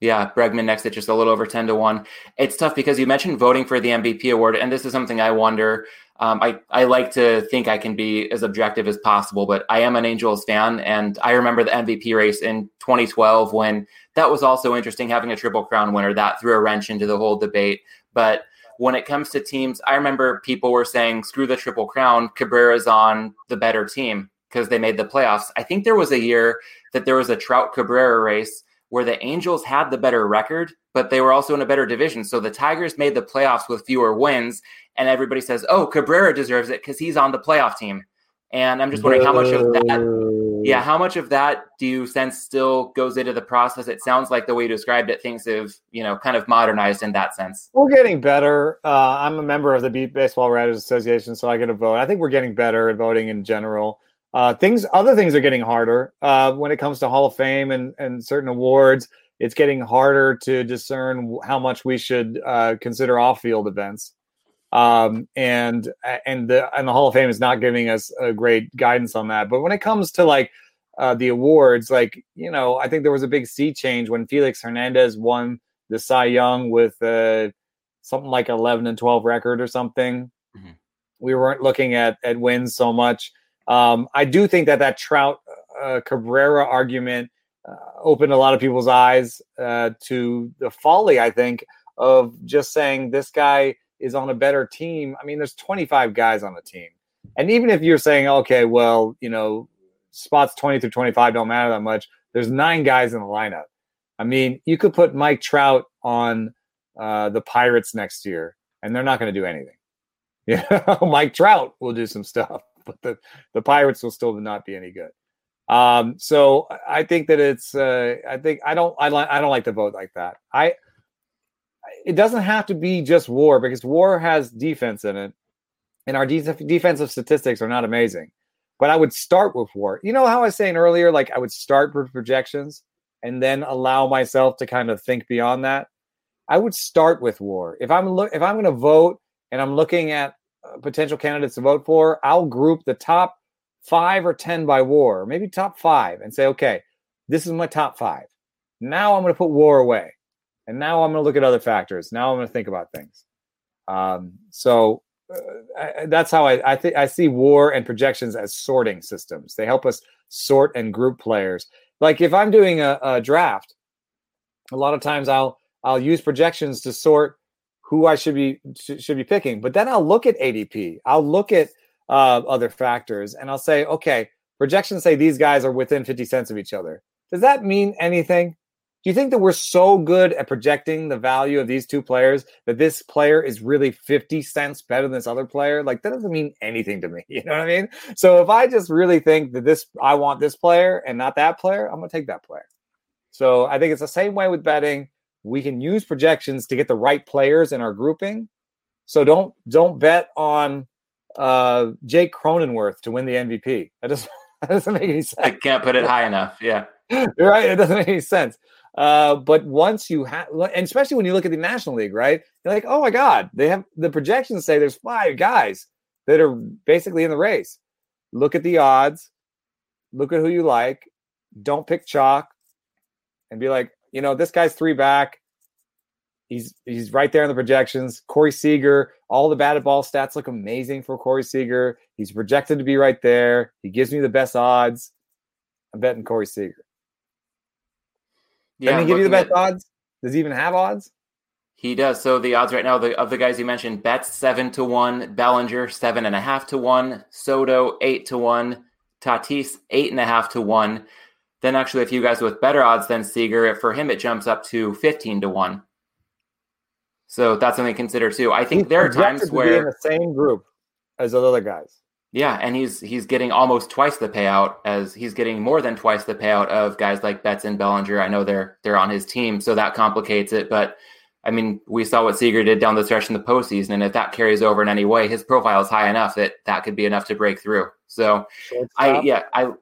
Yeah, Bregman next at just a little over 10 to 1. It's tough because you mentioned voting for the MVP award, and this is something I wonder um, I, I like to think I can be as objective as possible, but I am an Angels fan. And I remember the MVP race in 2012 when that was also interesting having a Triple Crown winner. That threw a wrench into the whole debate. But when it comes to teams, I remember people were saying, screw the Triple Crown, Cabrera's on the better team because they made the playoffs. I think there was a year that there was a Trout Cabrera race where the Angels had the better record, but they were also in a better division. So the Tigers made the playoffs with fewer wins, and everybody says, "Oh, Cabrera deserves it because he's on the playoff team." And I'm just wondering how much of that, yeah, how much of that do you sense still goes into the process? It sounds like the way you described it, things have you know kind of modernized in that sense. We're getting better. Uh, I'm a member of the Beat Baseball Writers Association, so I get a vote. I think we're getting better at voting in general. Uh, things, other things are getting harder uh, when it comes to Hall of Fame and and certain awards. It's getting harder to discern how much we should uh, consider off-field events, um, and and the and the Hall of Fame is not giving us a great guidance on that. But when it comes to like uh, the awards, like you know, I think there was a big sea change when Felix Hernandez won the Cy Young with uh, something like 11 and 12 record or something. Mm-hmm. We weren't looking at at wins so much um, I do think that that Trout uh, Cabrera argument uh, opened a lot of people's eyes uh, to the folly, I think, of just saying this guy is on a better team. I mean, there's 25 guys on the team. And even if you're saying, okay, well, you know, spots 20 through 25 don't matter that much, there's nine guys in the lineup. I mean, you could put Mike Trout on uh, the Pirates next year, and they're not going to do anything. Yeah, Mike Trout will do some stuff but the, the Pirates will still not be any good. Um, so I think that it's uh, I think I don't I like I don't like to vote like that. I it doesn't have to be just war because war has defense in it, and our de- defensive statistics are not amazing. But I would start with war. You know how I was saying earlier, like I would start with projections and then allow myself to kind of think beyond that. I would start with war. If I'm look if I'm going to vote and I'm looking at potential candidates to vote for, I'll group the top five or 10 by war, maybe top five, and say, okay, this is my top five. Now I'm going to put war away. And now I'm going to look at other factors. Now I'm going to think about things. Um, so uh, I, that's how I, I think I see war and projections as sorting systems. They help us sort and group players. Like if I'm doing a, a draft, a lot of times I'll I'll use projections to sort who I should be should be picking. But then I'll look at ADP. I'll look at uh, other factors, and I'll say, okay, projections say these guys are within 50 cents of each other. Does that mean anything? Do you think that we're so good at projecting the value of these two players that this player is really 50 cents better than this other player? Like that doesn't mean anything to me. You know what I mean? So if I just really think that this I want this player and not that player, I'm gonna take that player. So I think it's the same way with betting. We can use projections to get the right players in our grouping. So don't don't bet on uh Jake Cronenworth to win the MVP. That doesn't that doesn't make any sense. I can't put it high enough. Yeah. right. It doesn't make any sense. Uh, but once you have, and especially when you look at the National League, right? You're like, oh my God, they have the projections say there's five guys that are basically in the race. Look at the odds, look at who you like. Don't pick chalk and be like, you know, this guy's three back. He's he's right there in the projections. Corey Seager, all the batted ball stats look amazing for Corey Seager. He's projected to be right there. He gives me the best odds. I'm betting Corey Seager. Yeah, Can he give you the best at, odds? Does he even have odds? He does. So the odds right now the, of the guys you mentioned, Betts seven to one, Bellinger seven and a half to one, Soto eight to one, Tatis eight and a half to one. Then actually a few guys with better odds than Seager. For him, it jumps up to fifteen to one. So that's something to consider too. I think He's there are times where in the same group as the other guys. Yeah, and he's he's getting almost twice the payout as he's getting more than twice the payout of guys like Betts and Bellinger. I know they're they're on his team, so that complicates it. But I mean, we saw what Seager did down the stretch in the postseason, and if that carries over in any way, his profile is high enough that that could be enough to break through. So, I yeah, I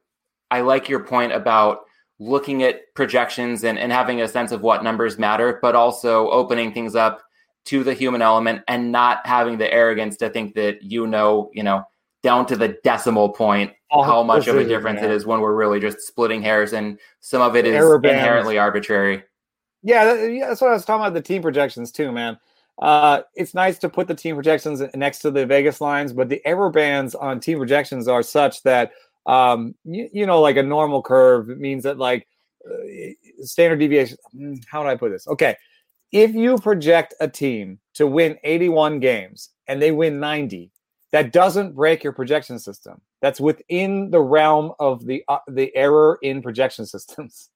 I like your point about looking at projections and, and having a sense of what numbers matter, but also opening things up to the human element and not having the arrogance to think that you know, you know down to the decimal point oh, how much of a difference it is when we're really just splitting hairs and some of it is inherently arbitrary. Yeah, that's what I was talking about the team projections too, man. Uh, it's nice to put the team projections next to the Vegas lines, but the error bands on team projections are such that um, you, you know, like a normal curve means that like uh, standard deviation. Hmm, how do I put this? Okay, if you project a team to win 81 games and they win 90, that doesn't break your projection system. That's within the realm of the uh, the error in projection systems.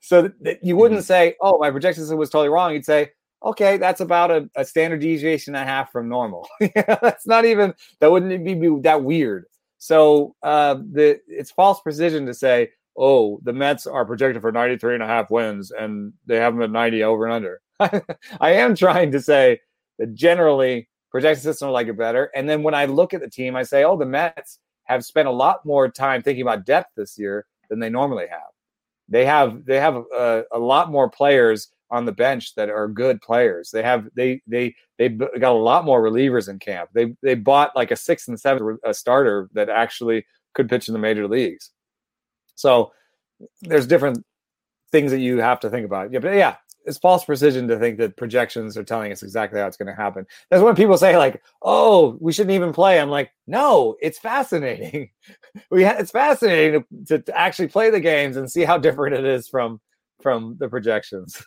so th- you wouldn't mm-hmm. say, "Oh, my projection system was totally wrong." You'd say, "Okay, that's about a, a standard deviation and a half from normal." that's not even that wouldn't be, be that weird. So uh, the it's false precision to say, "Oh, the Mets are projected for 93 and a half wins and they have them at 90 over and under." I am trying to say that generally projection systems like it better. And then when I look at the team, I say, oh, the Mets have spent a lot more time thinking about depth this year than they normally have. They have they have a, a lot more players on the bench that are good players. They have they they they got a lot more relievers in camp. They they bought like a sixth and seventh a starter that actually could pitch in the major leagues. So there's different things that you have to think about. Yeah, but yeah, it's false precision to think that projections are telling us exactly how it's going to happen. That's when people say like, "Oh, we shouldn't even play." I'm like, "No, it's fascinating. we ha- it's fascinating to, to, to, actually play the games and see how different it is from from the projections."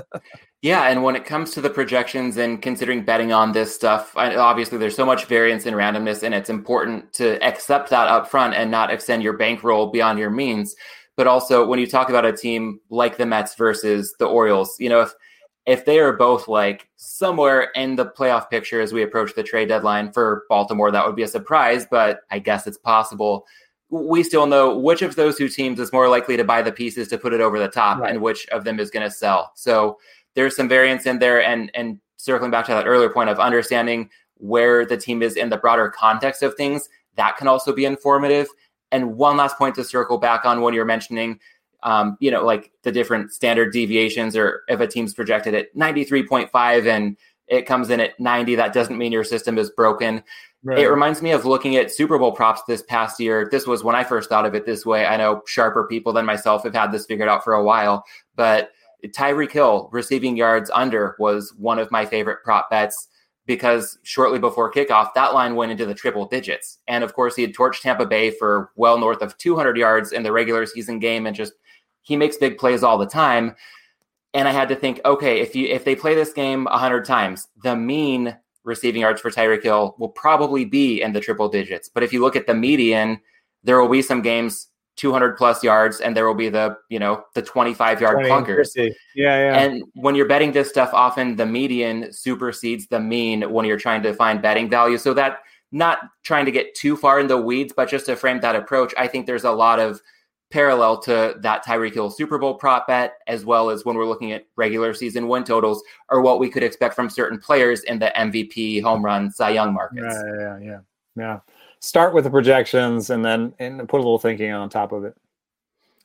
yeah, and when it comes to the projections and considering betting on this stuff, obviously there's so much variance and randomness, and it's important to accept that up front and not extend your bankroll beyond your means but also when you talk about a team like the Mets versus the Orioles, you know, if if they are both like somewhere in the playoff picture as we approach the trade deadline for Baltimore, that would be a surprise, but I guess it's possible. We still know which of those two teams is more likely to buy the pieces to put it over the top right. and which of them is going to sell. So there's some variance in there and and circling back to that earlier point of understanding where the team is in the broader context of things, that can also be informative. And one last point to circle back on when you're mentioning, um, you know, like the different standard deviations, or if a team's projected at 93.5 and it comes in at 90, that doesn't mean your system is broken. Right. It reminds me of looking at Super Bowl props this past year. This was when I first thought of it this way. I know sharper people than myself have had this figured out for a while, but Tyreek Hill receiving yards under was one of my favorite prop bets because shortly before kickoff, that line went into the triple digits. And of course, he had torched Tampa Bay for well north of 200 yards in the regular season game, and just he makes big plays all the time. And I had to think, okay, if you if they play this game 100 times, the mean receiving yards for Tyreek Hill will probably be in the triple digits. But if you look at the median, there will be some games 200 plus yards and there will be the you know the 25 yard 20, clunkers. yeah yeah. And when you're betting this stuff often the median supersedes the mean when you're trying to find betting value. So that not trying to get too far in the weeds but just to frame that approach i think there's a lot of parallel to that Tyreek Hill Super Bowl prop bet, as well as when we're looking at regular season win totals, or what we could expect from certain players in the MVP, home run, Cy Young markets. Yeah, yeah, yeah, yeah start with the projections and then and put a little thinking on top of it.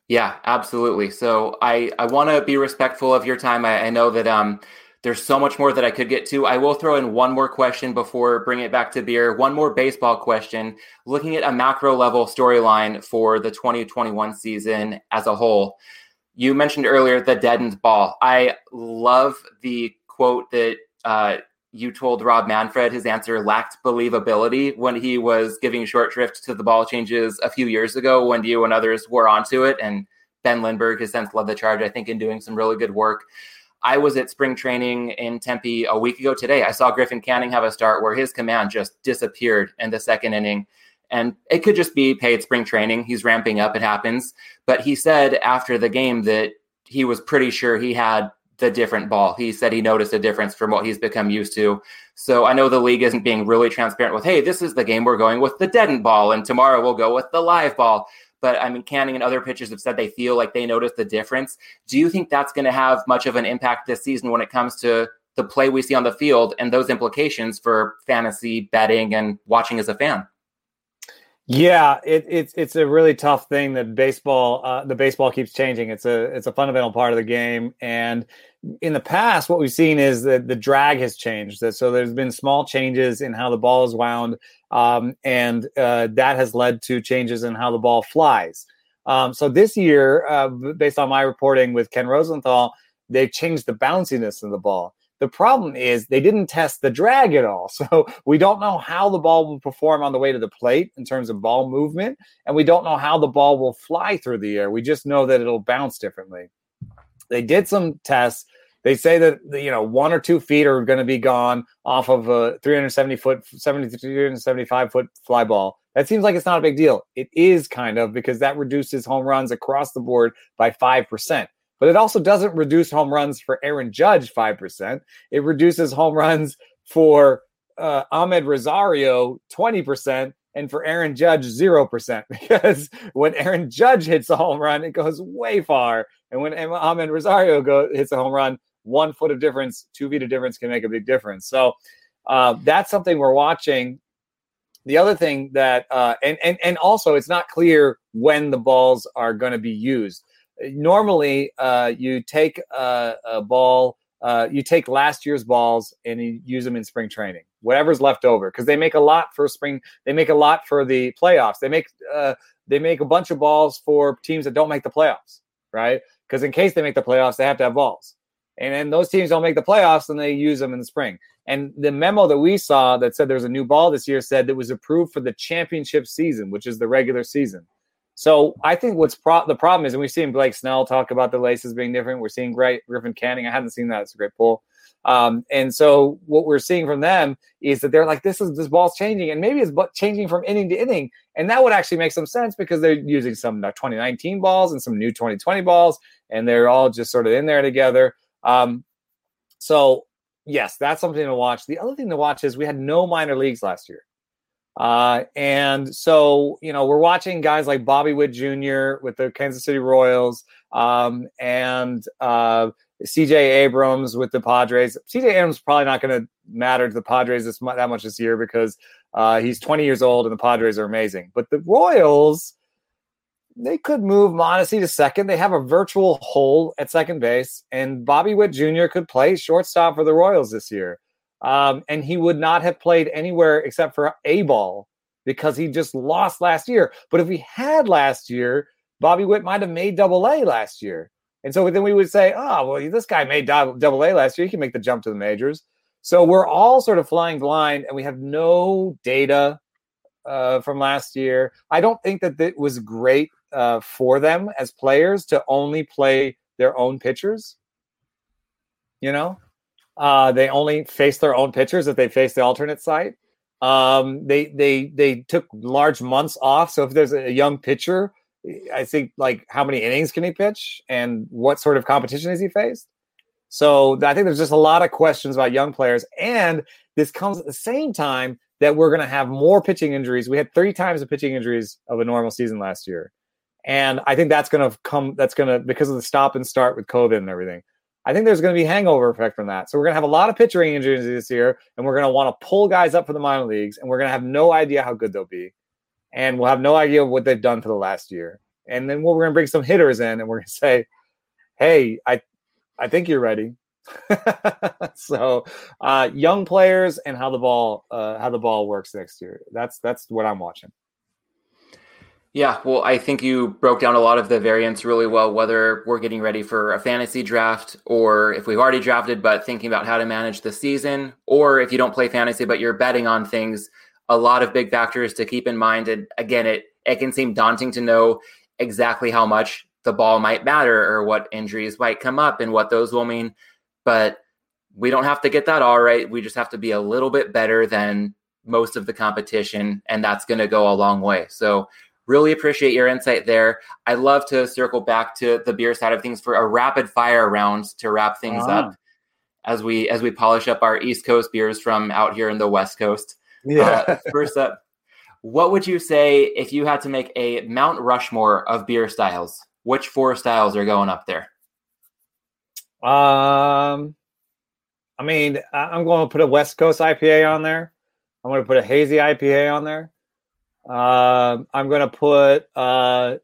Yeah, absolutely. So I I want to be respectful of your time. I, I know that um there's so much more that I could get to. I will throw in one more question before bring it back to beer. One more baseball question. Looking at a macro level storyline for the 2021 season as a whole. You mentioned earlier the deadened ball. I love the quote that uh, you told Rob Manfred his answer lacked believability when he was giving short shrift to the ball changes a few years ago when you and others were onto it. And Ben Lindbergh has since led the charge, I think, in doing some really good work. I was at spring training in Tempe a week ago today. I saw Griffin Canning have a start where his command just disappeared in the second inning. And it could just be paid spring training. He's ramping up, it happens. But he said after the game that he was pretty sure he had the different ball. He said he noticed a difference from what he's become used to. So I know the league isn't being really transparent with, hey, this is the game we're going with the deadened ball, and tomorrow we'll go with the live ball. But I mean, Canning and other pitchers have said they feel like they notice the difference. Do you think that's going to have much of an impact this season when it comes to the play we see on the field and those implications for fantasy betting and watching as a fan? Yeah, it, it's it's a really tough thing that baseball uh, the baseball keeps changing. It's a it's a fundamental part of the game, and in the past, what we've seen is that the drag has changed. So there's been small changes in how the ball is wound, um, and uh, that has led to changes in how the ball flies. Um, so this year, uh, based on my reporting with Ken Rosenthal, they've changed the bounciness of the ball. The problem is they didn't test the drag at all. So we don't know how the ball will perform on the way to the plate in terms of ball movement, and we don't know how the ball will fly through the air. We just know that it'll bounce differently. They did some tests. They say that you know one or two feet are going to be gone off of a 370 foot, 70 375 foot fly ball. That seems like it's not a big deal. It is kind of because that reduces home runs across the board by five percent. But it also doesn't reduce home runs for Aaron Judge five percent. It reduces home runs for uh, Amed Rosario twenty percent and for Aaron Judge, 0%. Because when Aaron Judge hits a home run, it goes way far. And when Amed Rosario go, hits a home run, one foot of difference, two feet of difference can make a big difference. So uh, that's something we're watching. The other thing that, uh, and, and, and also it's not clear when the balls are going to be used. Normally, uh, you take a, a ball, uh, you take last year's balls and you use them in spring training whatever's left over because they make a lot for spring they make a lot for the playoffs. They make uh, they make a bunch of balls for teams that don't make the playoffs right? Because in case they make the playoffs they have to have balls. And then those teams don't make the playoffs and they use them in the spring. And the memo that we saw that said there's a new ball this year said it was approved for the championship season which is the regular season so I think what's pro- the problem is, and we've seen Blake Snell talk about the laces being different. We're seeing great Griffin Canning. I haven't seen that. It's a great pull. Um, and so what we're seeing from them is that they're like, this is this ball's changing, and maybe it's changing from inning to inning, and that would actually make some sense because they're using some 2019 balls and some new 2020 balls, and they're all just sort of in there together. Um, so yes, that's something to watch. The other thing to watch is we had no minor leagues last year. Uh, and so, you know, we're watching guys like Bobby Witt Jr. with the Kansas City Royals um, and uh, CJ Abrams with the Padres. CJ Abrams probably not going to matter to the Padres this, that much this year because uh, he's 20 years old and the Padres are amazing. But the Royals, they could move Mondesi to second. They have a virtual hole at second base, and Bobby Witt Jr. could play shortstop for the Royals this year. Um, and he would not have played anywhere except for A ball because he just lost last year. But if he had last year, Bobby Witt might have made double A last year. And so then we would say, oh, well, this guy made double A last year. He can make the jump to the majors. So we're all sort of flying blind, and we have no data uh, from last year. I don't think that it was great uh, for them as players to only play their own pitchers. You know, uh, they only face their own pitchers if they face the alternate site. Um, they they they took large months off. So if there's a young pitcher, I think like how many innings can he pitch and what sort of competition has he faced? So I think there's just a lot of questions about young players, and this comes at the same time that we're going to have more pitching injuries. We had three times the pitching injuries of a normal season last year, and I think that's going to come. That's going to because of the stop and start with COVID and everything. I think there's going to be hangover effect from that. So we're going to have a lot of pitching injuries this year, and we're going to want to pull guys up for the minor leagues, and we're going to have no idea how good they'll be, and we'll have no idea what they've done for the last year. And then we're going to bring some hitters in, and we're going to say, "Hey, I I think you're ready. so uh, young players and how the ball uh, how the ball works next year. That's that's what I'm watching. Yeah, well, I think you broke down a lot of the variants really well, whether we're getting ready for a fantasy draft or if we've already drafted, but thinking about how to manage the season, or if you don't play fantasy, but you're betting on things, a lot of big factors to keep in mind. And again, it, it can seem daunting to know exactly how much the ball might matter or what injuries might come up and what those will mean. But we don't have to get that all right. We just have to be a little bit better than most of the competition, and that's going to go a long way. So, really appreciate your insight there. I love to circle back to the beer side of things for a rapid fire round to wrap things uh-huh. up as we as we polish up our East Coast beers from out here in the West Coast. Yeah. Uh, first up, what would you say if you had to make a Mount Rushmore of beer styles? Which four styles are going up there? Um, I mean, I'm going to put a West Coast IPA on there. I'm going to put a hazy IPA on there. Uh, I'm to put. Uh,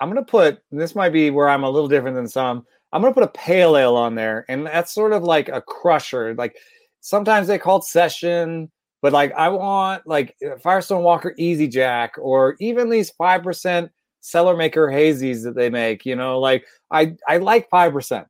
I'm to put. This might be where I'm a little different than some. I'm to put a pale ale on there, and that's sort of like a crusher. Like sometimes they call it session, but like I want like Firestone Walker Easy Jack, or even these five percent Cellarmaker hazies that they make. You know, like I I like five percent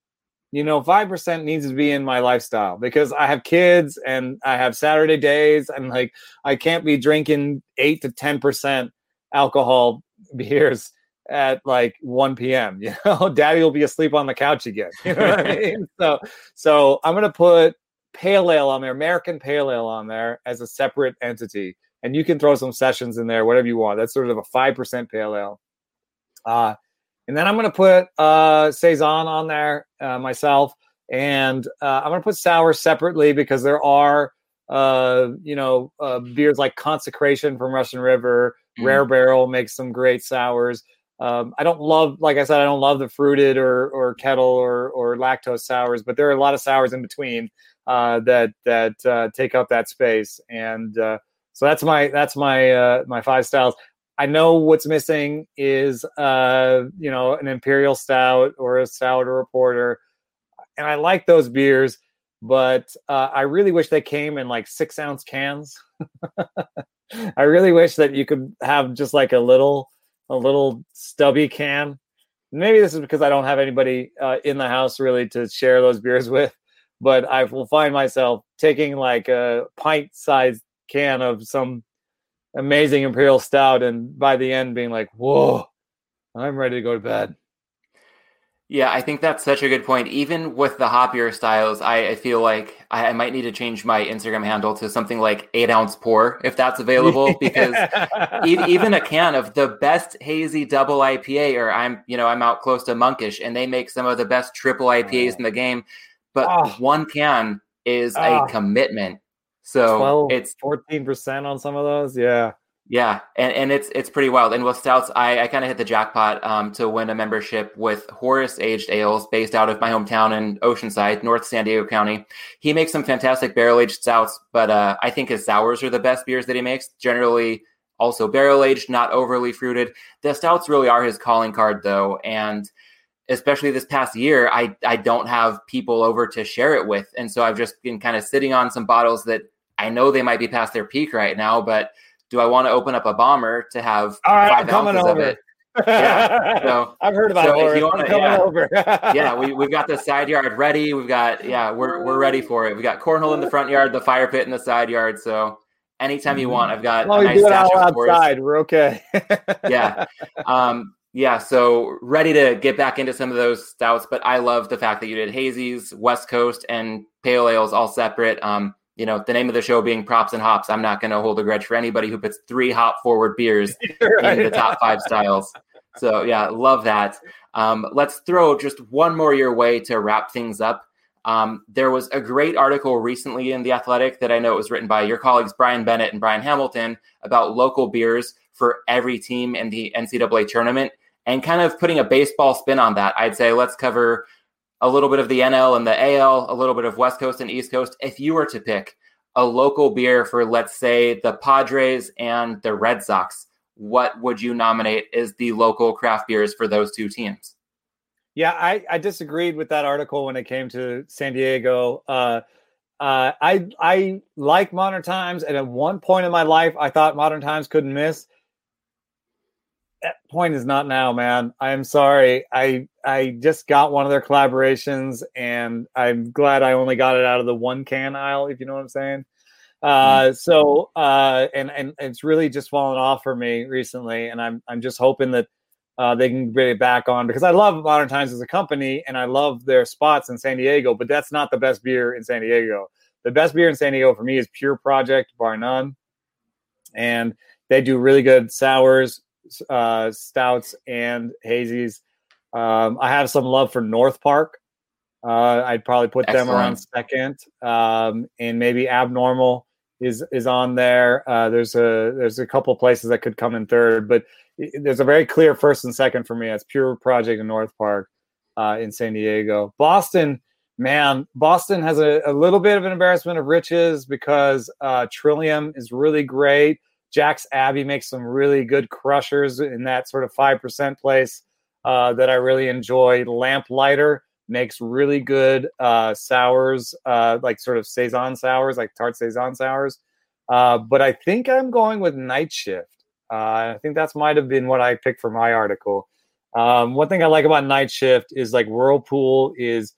you know, 5% needs to be in my lifestyle because I have kids and I have Saturday days and like I can't be drinking 8 to 10% alcohol beers at like 1 p.m. You know, daddy will be asleep on the couch again. You know what I mean? So, so I'm going to put pale ale on there, American pale ale on there as a separate entity. And you can throw some sessions in there, whatever you want. That's sort of a 5% pale ale. Uh, and then I'm going to put uh, Saison on there uh, myself. And uh, I'm going to put sour separately because there are, uh, you know, uh, beers like Consecration from Russian River. Mm. Rare Barrel makes some great sours. Um, I don't love, like I said, I don't love the fruited or or kettle or or lactose sours, but there are a lot of sours in between uh, that that uh, take up that space. And uh, so that's my that's my uh, my five styles. I know what's missing is uh, you know an imperial stout or a stout or a porter, and I like those beers, but uh, I really wish they came in like six ounce cans. I really wish that you could have just like a little a little stubby can. Maybe this is because I don't have anybody uh, in the house really to share those beers with, but I will find myself taking like a pint sized can of some amazing imperial stout, and by the end being like, "Whoa, I'm ready to go to bed." Yeah, I think that's such a good point. Even with the hoppier styles, I, I feel like I, I, might need to change my Instagram handle to something like eight ounce pour if that's available. Because e- even a can of the best hazy double IPA, or I'm you know I'm out close to Monkish, and they make some of the best triple IPAs in the game, but oh. one can is oh. a ah. commitment. So 12, it's 14% on some of those. Yeah. Yeah, and, and it's it's pretty wild. And with stouts, I, I kind of hit the jackpot um, to win a membership with Horus Aged Ales, based out of my hometown in Oceanside, North San Diego County. He makes some fantastic barrel aged stouts, but uh, I think his sours are the best beers that he makes. Generally, also barrel aged, not overly fruited. The stouts really are his calling card, though, and especially this past year, I I don't have people over to share it with, and so I've just been kind of sitting on some bottles that I know they might be past their peak right now, but do I want to open up a bomber to have All right, five I'm ounces of it? yeah. So I've heard about so it. if you wanna- coming yeah. over. yeah, we we've got the side yard ready. We've got yeah, we're we're ready for it. We got cornhole in the front yard, the fire pit in the side yard. So anytime you want, I've got a nice do it stash all of cores. outside, we're okay. yeah. Um, yeah, so ready to get back into some of those stouts, but I love the fact that you did hazies, West Coast, and pale ales all separate. Um, you know, the name of the show being props and hops. I'm not going to hold a grudge for anybody who puts three hop forward beers in the top five styles. So yeah, love that. Um, let's throw just one more your way to wrap things up. Um, there was a great article recently in the Athletic that I know it was written by your colleagues Brian Bennett and Brian Hamilton about local beers for every team in the NCAA tournament and kind of putting a baseball spin on that. I'd say let's cover a little bit of the NL and the AL, a little bit of West Coast and East Coast. If you were to pick a local beer for, let's say, the Padres and the Red Sox, what would you nominate as the local craft beers for those two teams? Yeah, I, I disagreed with that article when it came to San Diego. Uh, uh, I I like Modern Times, and at one point in my life, I thought Modern Times couldn't miss. That point is not now, man. I'm sorry. I I just got one of their collaborations, and I'm glad I only got it out of the one can aisle. If you know what I'm saying. Uh, so uh, and and it's really just fallen off for me recently, and I'm I'm just hoping that uh, they can get it back on because I love Modern Times as a company and I love their spots in San Diego, but that's not the best beer in San Diego. The best beer in San Diego for me is Pure Project, bar none, and they do really good sours, uh, stouts, and hazies. Um, I have some love for North Park. Uh, I'd probably put them around second, um, and maybe Abnormal is is on there. Uh, there's a there's a couple places that could come in third, but there's a very clear first and second for me. It's Pure Project in North Park uh, in San Diego. Boston, man, Boston has a, a, little bit of an embarrassment of riches because uh, Trillium is really great. Jack's Abbey makes some really good crushers in that sort of 5% place uh, that I really enjoy. Lamplighter makes really good uh, sours, uh, like sort of Saison sours, like tart Saison sours. Uh, but I think I'm going with Night Shift. Uh, I think that's might have been what I picked for my article. Um, one thing I like about Night Shift is like Whirlpool is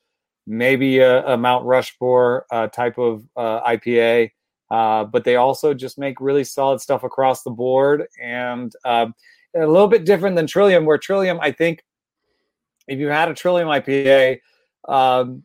maybe a, a Mount Rushmore uh, type of IPA, uh, but they also just make really solid stuff across the board and um, a little bit different than Trillium, where Trillium, I think, if you had a Trillium IPA, um,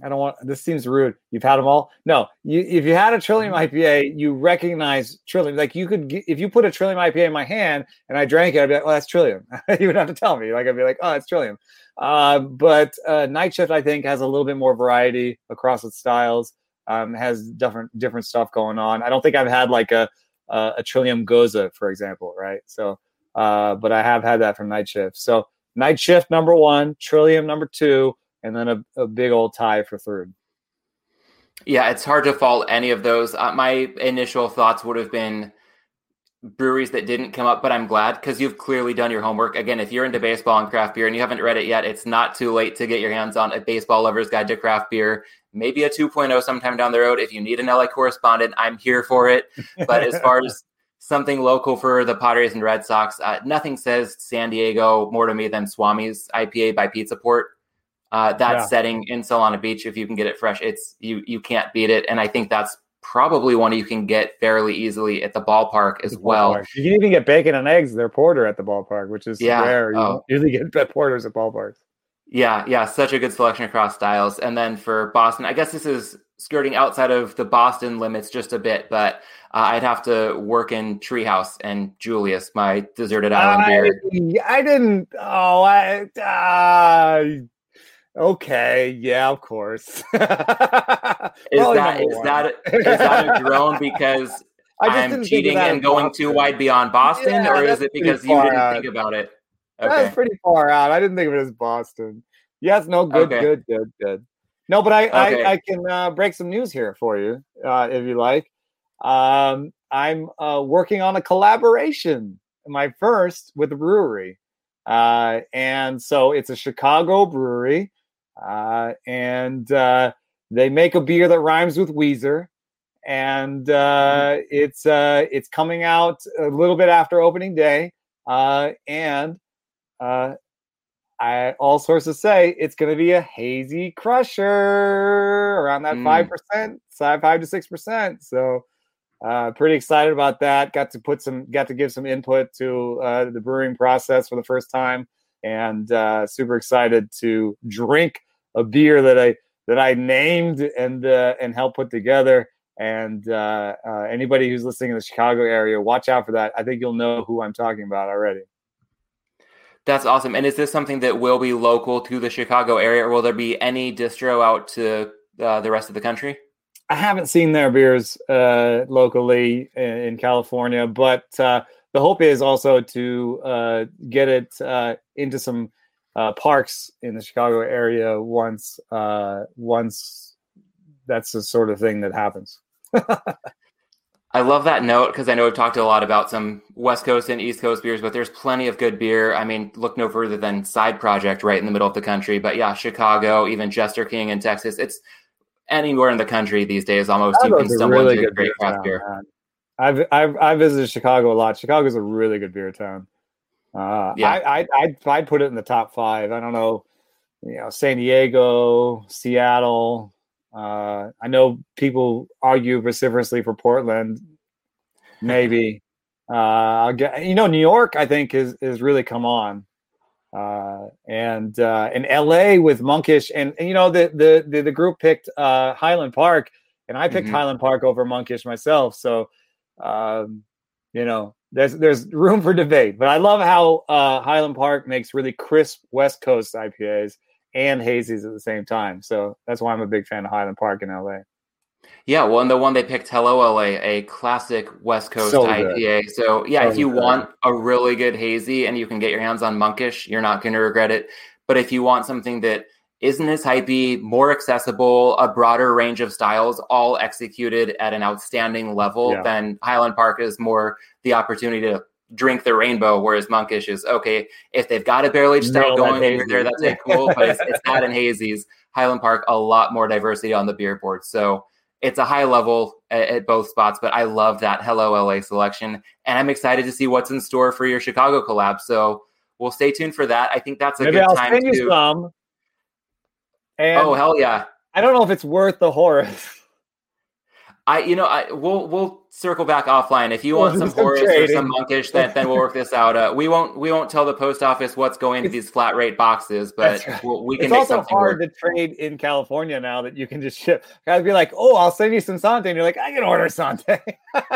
I don't want this seems rude. You've had them all. No, you if you had a Trillium IPA, you recognize Trillium. Like you could, if you put a Trillium IPA in my hand and I drank it, I'd be like, "Oh, that's Trillium." you would have to tell me. Like I'd be like, "Oh, it's Trillium." Uh, but uh, Night Shift, I think, has a little bit more variety across its styles. Um, has different different stuff going on. I don't think I've had like a a, a Trillium Gose, for example, right? So, uh, but I have had that from Night Shift. So Night Shift number one, Trillium number two and then a, a big old tie for third. Yeah, it's hard to fault any of those. Uh, my initial thoughts would have been breweries that didn't come up, but I'm glad because you've clearly done your homework. Again, if you're into baseball and craft beer and you haven't read it yet, it's not too late to get your hands on a baseball lover's guide to craft beer, maybe a 2.0 sometime down the road. If you need an LA correspondent, I'm here for it. But as far as something local for the Padres and Red Sox, uh, nothing says San Diego more to me than Swami's IPA by Pizza Port. Uh, that Yeah. setting in Solana Beach, if you can get it fresh, it's you you can't beat it. And I think that's probably one you can get fairly easily at the ballpark as The well. You can even get bacon and eggs. They're porter at the ballpark, which is Yeah. rare. You Oh. usually get porters at ballparks. Yeah, yeah, such a good selection across styles. And then for Boston, I guess this is skirting outside of the Boston limits just a bit, but uh, I'd have to work in Treehouse and Julius, my deserted island beer. I, I didn't. Oh, I. Uh, okay, yeah, of course. Is that is one. that is that a drone because I just I'm didn't think of cheating and going too wide beyond Boston, Yeah, or is it because you didn't out. think about it? That's Okay. pretty far out. I didn't think of it as Boston. Yes, no, good, Okay. good, good, good. No, but I, Okay. I, I can uh, break some news here for you uh, if you like. Um, I'm uh, working on a collaboration, my first with a brewery, uh, and so it's a Chicago brewery, uh, and uh, they make a beer that rhymes with Weezer, and uh, it's uh, it's coming out a little bit after opening day. uh, and uh, I all sources say it's going to be a hazy crusher around that five mm. percent, five to six percent. So, uh, pretty excited about that. Got to put some, got to give some input to uh, the brewing process for the first time, and uh, super excited to drink a beer that I that I named and uh, and helped put together. And uh, uh, anybody who's listening in the Chicago area, watch out for that. I think you'll know who I'm talking about already. That's awesome. And is this something that will be local to the Chicago area, or will there be any distro out to uh, the rest of the country? I haven't seen their beers uh, locally in, in, California, but uh, the hope is also to uh, get it uh, into some uh, parks in the Chicago area once once that's the sort of thing that happens. I love that note because I know we've talked a lot about some West Coast and East Coast beers, but there's plenty of good beer. I mean, look no further than Side Project right in the middle of the country. But yeah, Chicago, even Jester King in Texas. It's anywhere in the country these days almost you can stumble really into great craft beer. I've, I've I've visited Chicago a lot. Chicago's a really good beer town. Uh, yeah, I, I I'd, I'd put it in the top five. I don't know, you know, San Diego, Seattle, uh, I know people argue vociferously for Portland. Maybe uh, I'll get you know New York. I think is is really come on, uh, and uh, in L.A. with Monkish, and, and you know the, the the the group picked uh, Highland Park, and I picked mm-hmm. Highland Park over Monkish myself. So, um, you know, there's there's room for debate. But I love how uh, Highland Park makes really crisp West Coast IPAs and hazies at the same time. So that's why I'm a big fan of Highland Park in LA. Yeah, well, and the one they picked, Hello LA, a classic West Coast so IPA. So yeah, so if you good. want a really good hazy and you can get your hands on Monkish, you're not going to regret it. But if you want something that isn't as hypey, more accessible, a broader range of styles, all executed at an outstanding level, yeah. then Highland Park is more the opportunity to drink the rainbow, whereas monkish is okay. If they've got a barrel aged stout going in there, that's it, cool. But it's, it's not in hazies. Highland Park, a lot more diversity on the beer board. So it's a high level at, at, both spots, but I love that Hello LA selection. And I'm excited to see what's in store for your Chicago collab. So we'll stay tuned for that. I think that's a Maybe good I'll time send to. You some. And oh hell yeah! I don't know if it's worth the Horus. I, you know, I we'll we'll circle back offline. If you want some Horus or some monkish, then then we'll work this out. Uh, we won't we won't tell the post office what's going to these flat rate boxes, but right. we'll, we can. It's also hard work. to trade in California now that you can just ship. Guys be like, oh, I'll send you some Sante, and you're like, I can order Sante.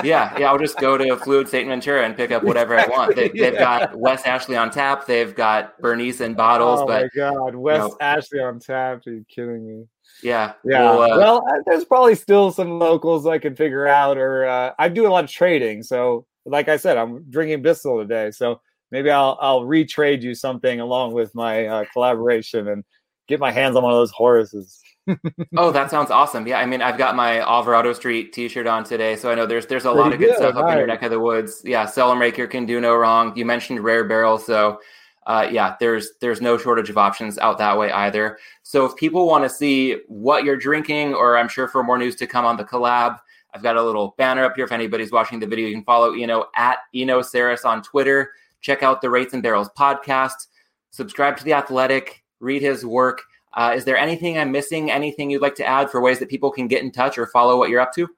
yeah, yeah, I'll just go to Fluid St. Ventura and pick up whatever exactly, I want. They, have got West Ashley on tap. They've got Bernice in bottles. Oh but, my God, West you know, Ashley on tap? Are you kidding me? Yeah. Yeah. Well, uh, well, uh, there's probably still some locals I can figure out, or uh, I do a lot of trading. So, like I said, I'm drinking Bissell today. So maybe I'll I'll retrade you something along with my uh, collaboration and get my hands on one of those horses. oh, that sounds awesome. Yeah, I mean, I've got my Alvarado Street T-shirt on today, so I know there's there's a Pretty lot of good, stuff up in your neck of the woods. Yeah, Cellarmaker can do no wrong. You mentioned Rare Barrel, so uh, yeah, there's there's no shortage of options out that way either. So if people want to see what you're drinking, or I'm sure for more news to come on the collab, I've got a little banner up here. If anybody's watching the video, you can follow Eno at Eno Sarris on Twitter. Check out the Rates and Barrels podcast. Subscribe to the Athletic. Read his work. Uh, is there anything I'm missing? Anything you'd like to add for ways that people can get in touch or follow what you're up to?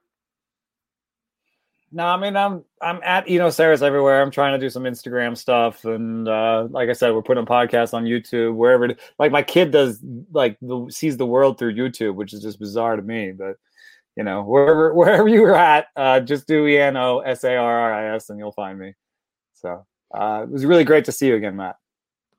No, I mean I'm I'm at Eno everywhere. I'm trying to do some Instagram stuff, and uh, like I said, we're putting podcasts on YouTube wherever. It, like my kid does, like the, sees the world through YouTube, which is just bizarre to me. But you know, wherever wherever you are at, uh, just do E N O S A R R I S, and you'll find me. So uh, it was really great to see you again, Matt.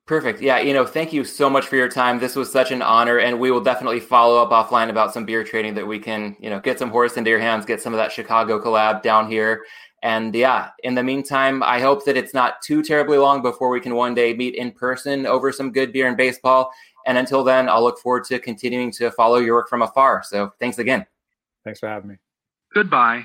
Perfect. Yeah, you know, thank you so much for your time. This was such an honor, and we will definitely follow up offline about some beer trading that we can, you know, get some Horus into your hands, get some of that Chicago collab down here. And yeah, in the meantime, I hope that it's not too terribly long before we can one day meet in person over some good beer and baseball. And until then, I'll look forward to continuing to follow your work from afar. So thanks again. Thanks for having me. Goodbye.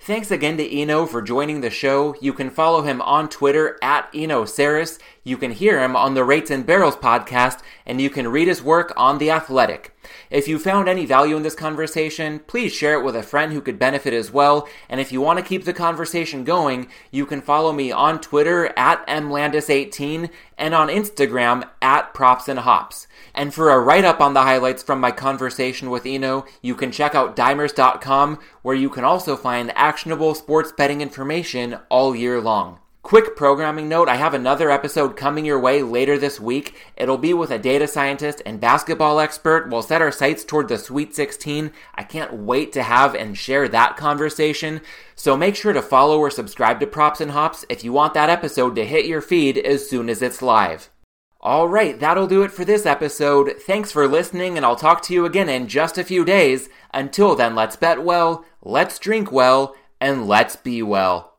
Thanks again to Eno for joining the show. You can follow him on Twitter at Eno Sarris. You can hear him on the Rates and Barrels podcast, and you can read his work on The Athletic. If you found any value in this conversation, please share it with a friend who could benefit as well. And if you want to keep the conversation going, you can follow me on Twitter at mlandis18 and on Instagram at props and hops. And for a write up on the highlights from my conversation with Eno, you can check out dimers.com, where you can also find actionable sports betting information all year long. Quick programming note I have another episode coming your way later this week. It'll be with a data scientist and basketball expert. We'll set our sights toward the Sweet 16. I can't wait to have and share that conversation. So make sure to follow or subscribe to Props and Hops if you want that episode to hit your feed as soon as it's live. All right, that'll do it for this episode. Thanks for listening, and I'll talk to you again in just a few days. Until then, let's bet well, let's drink well, and let's be well.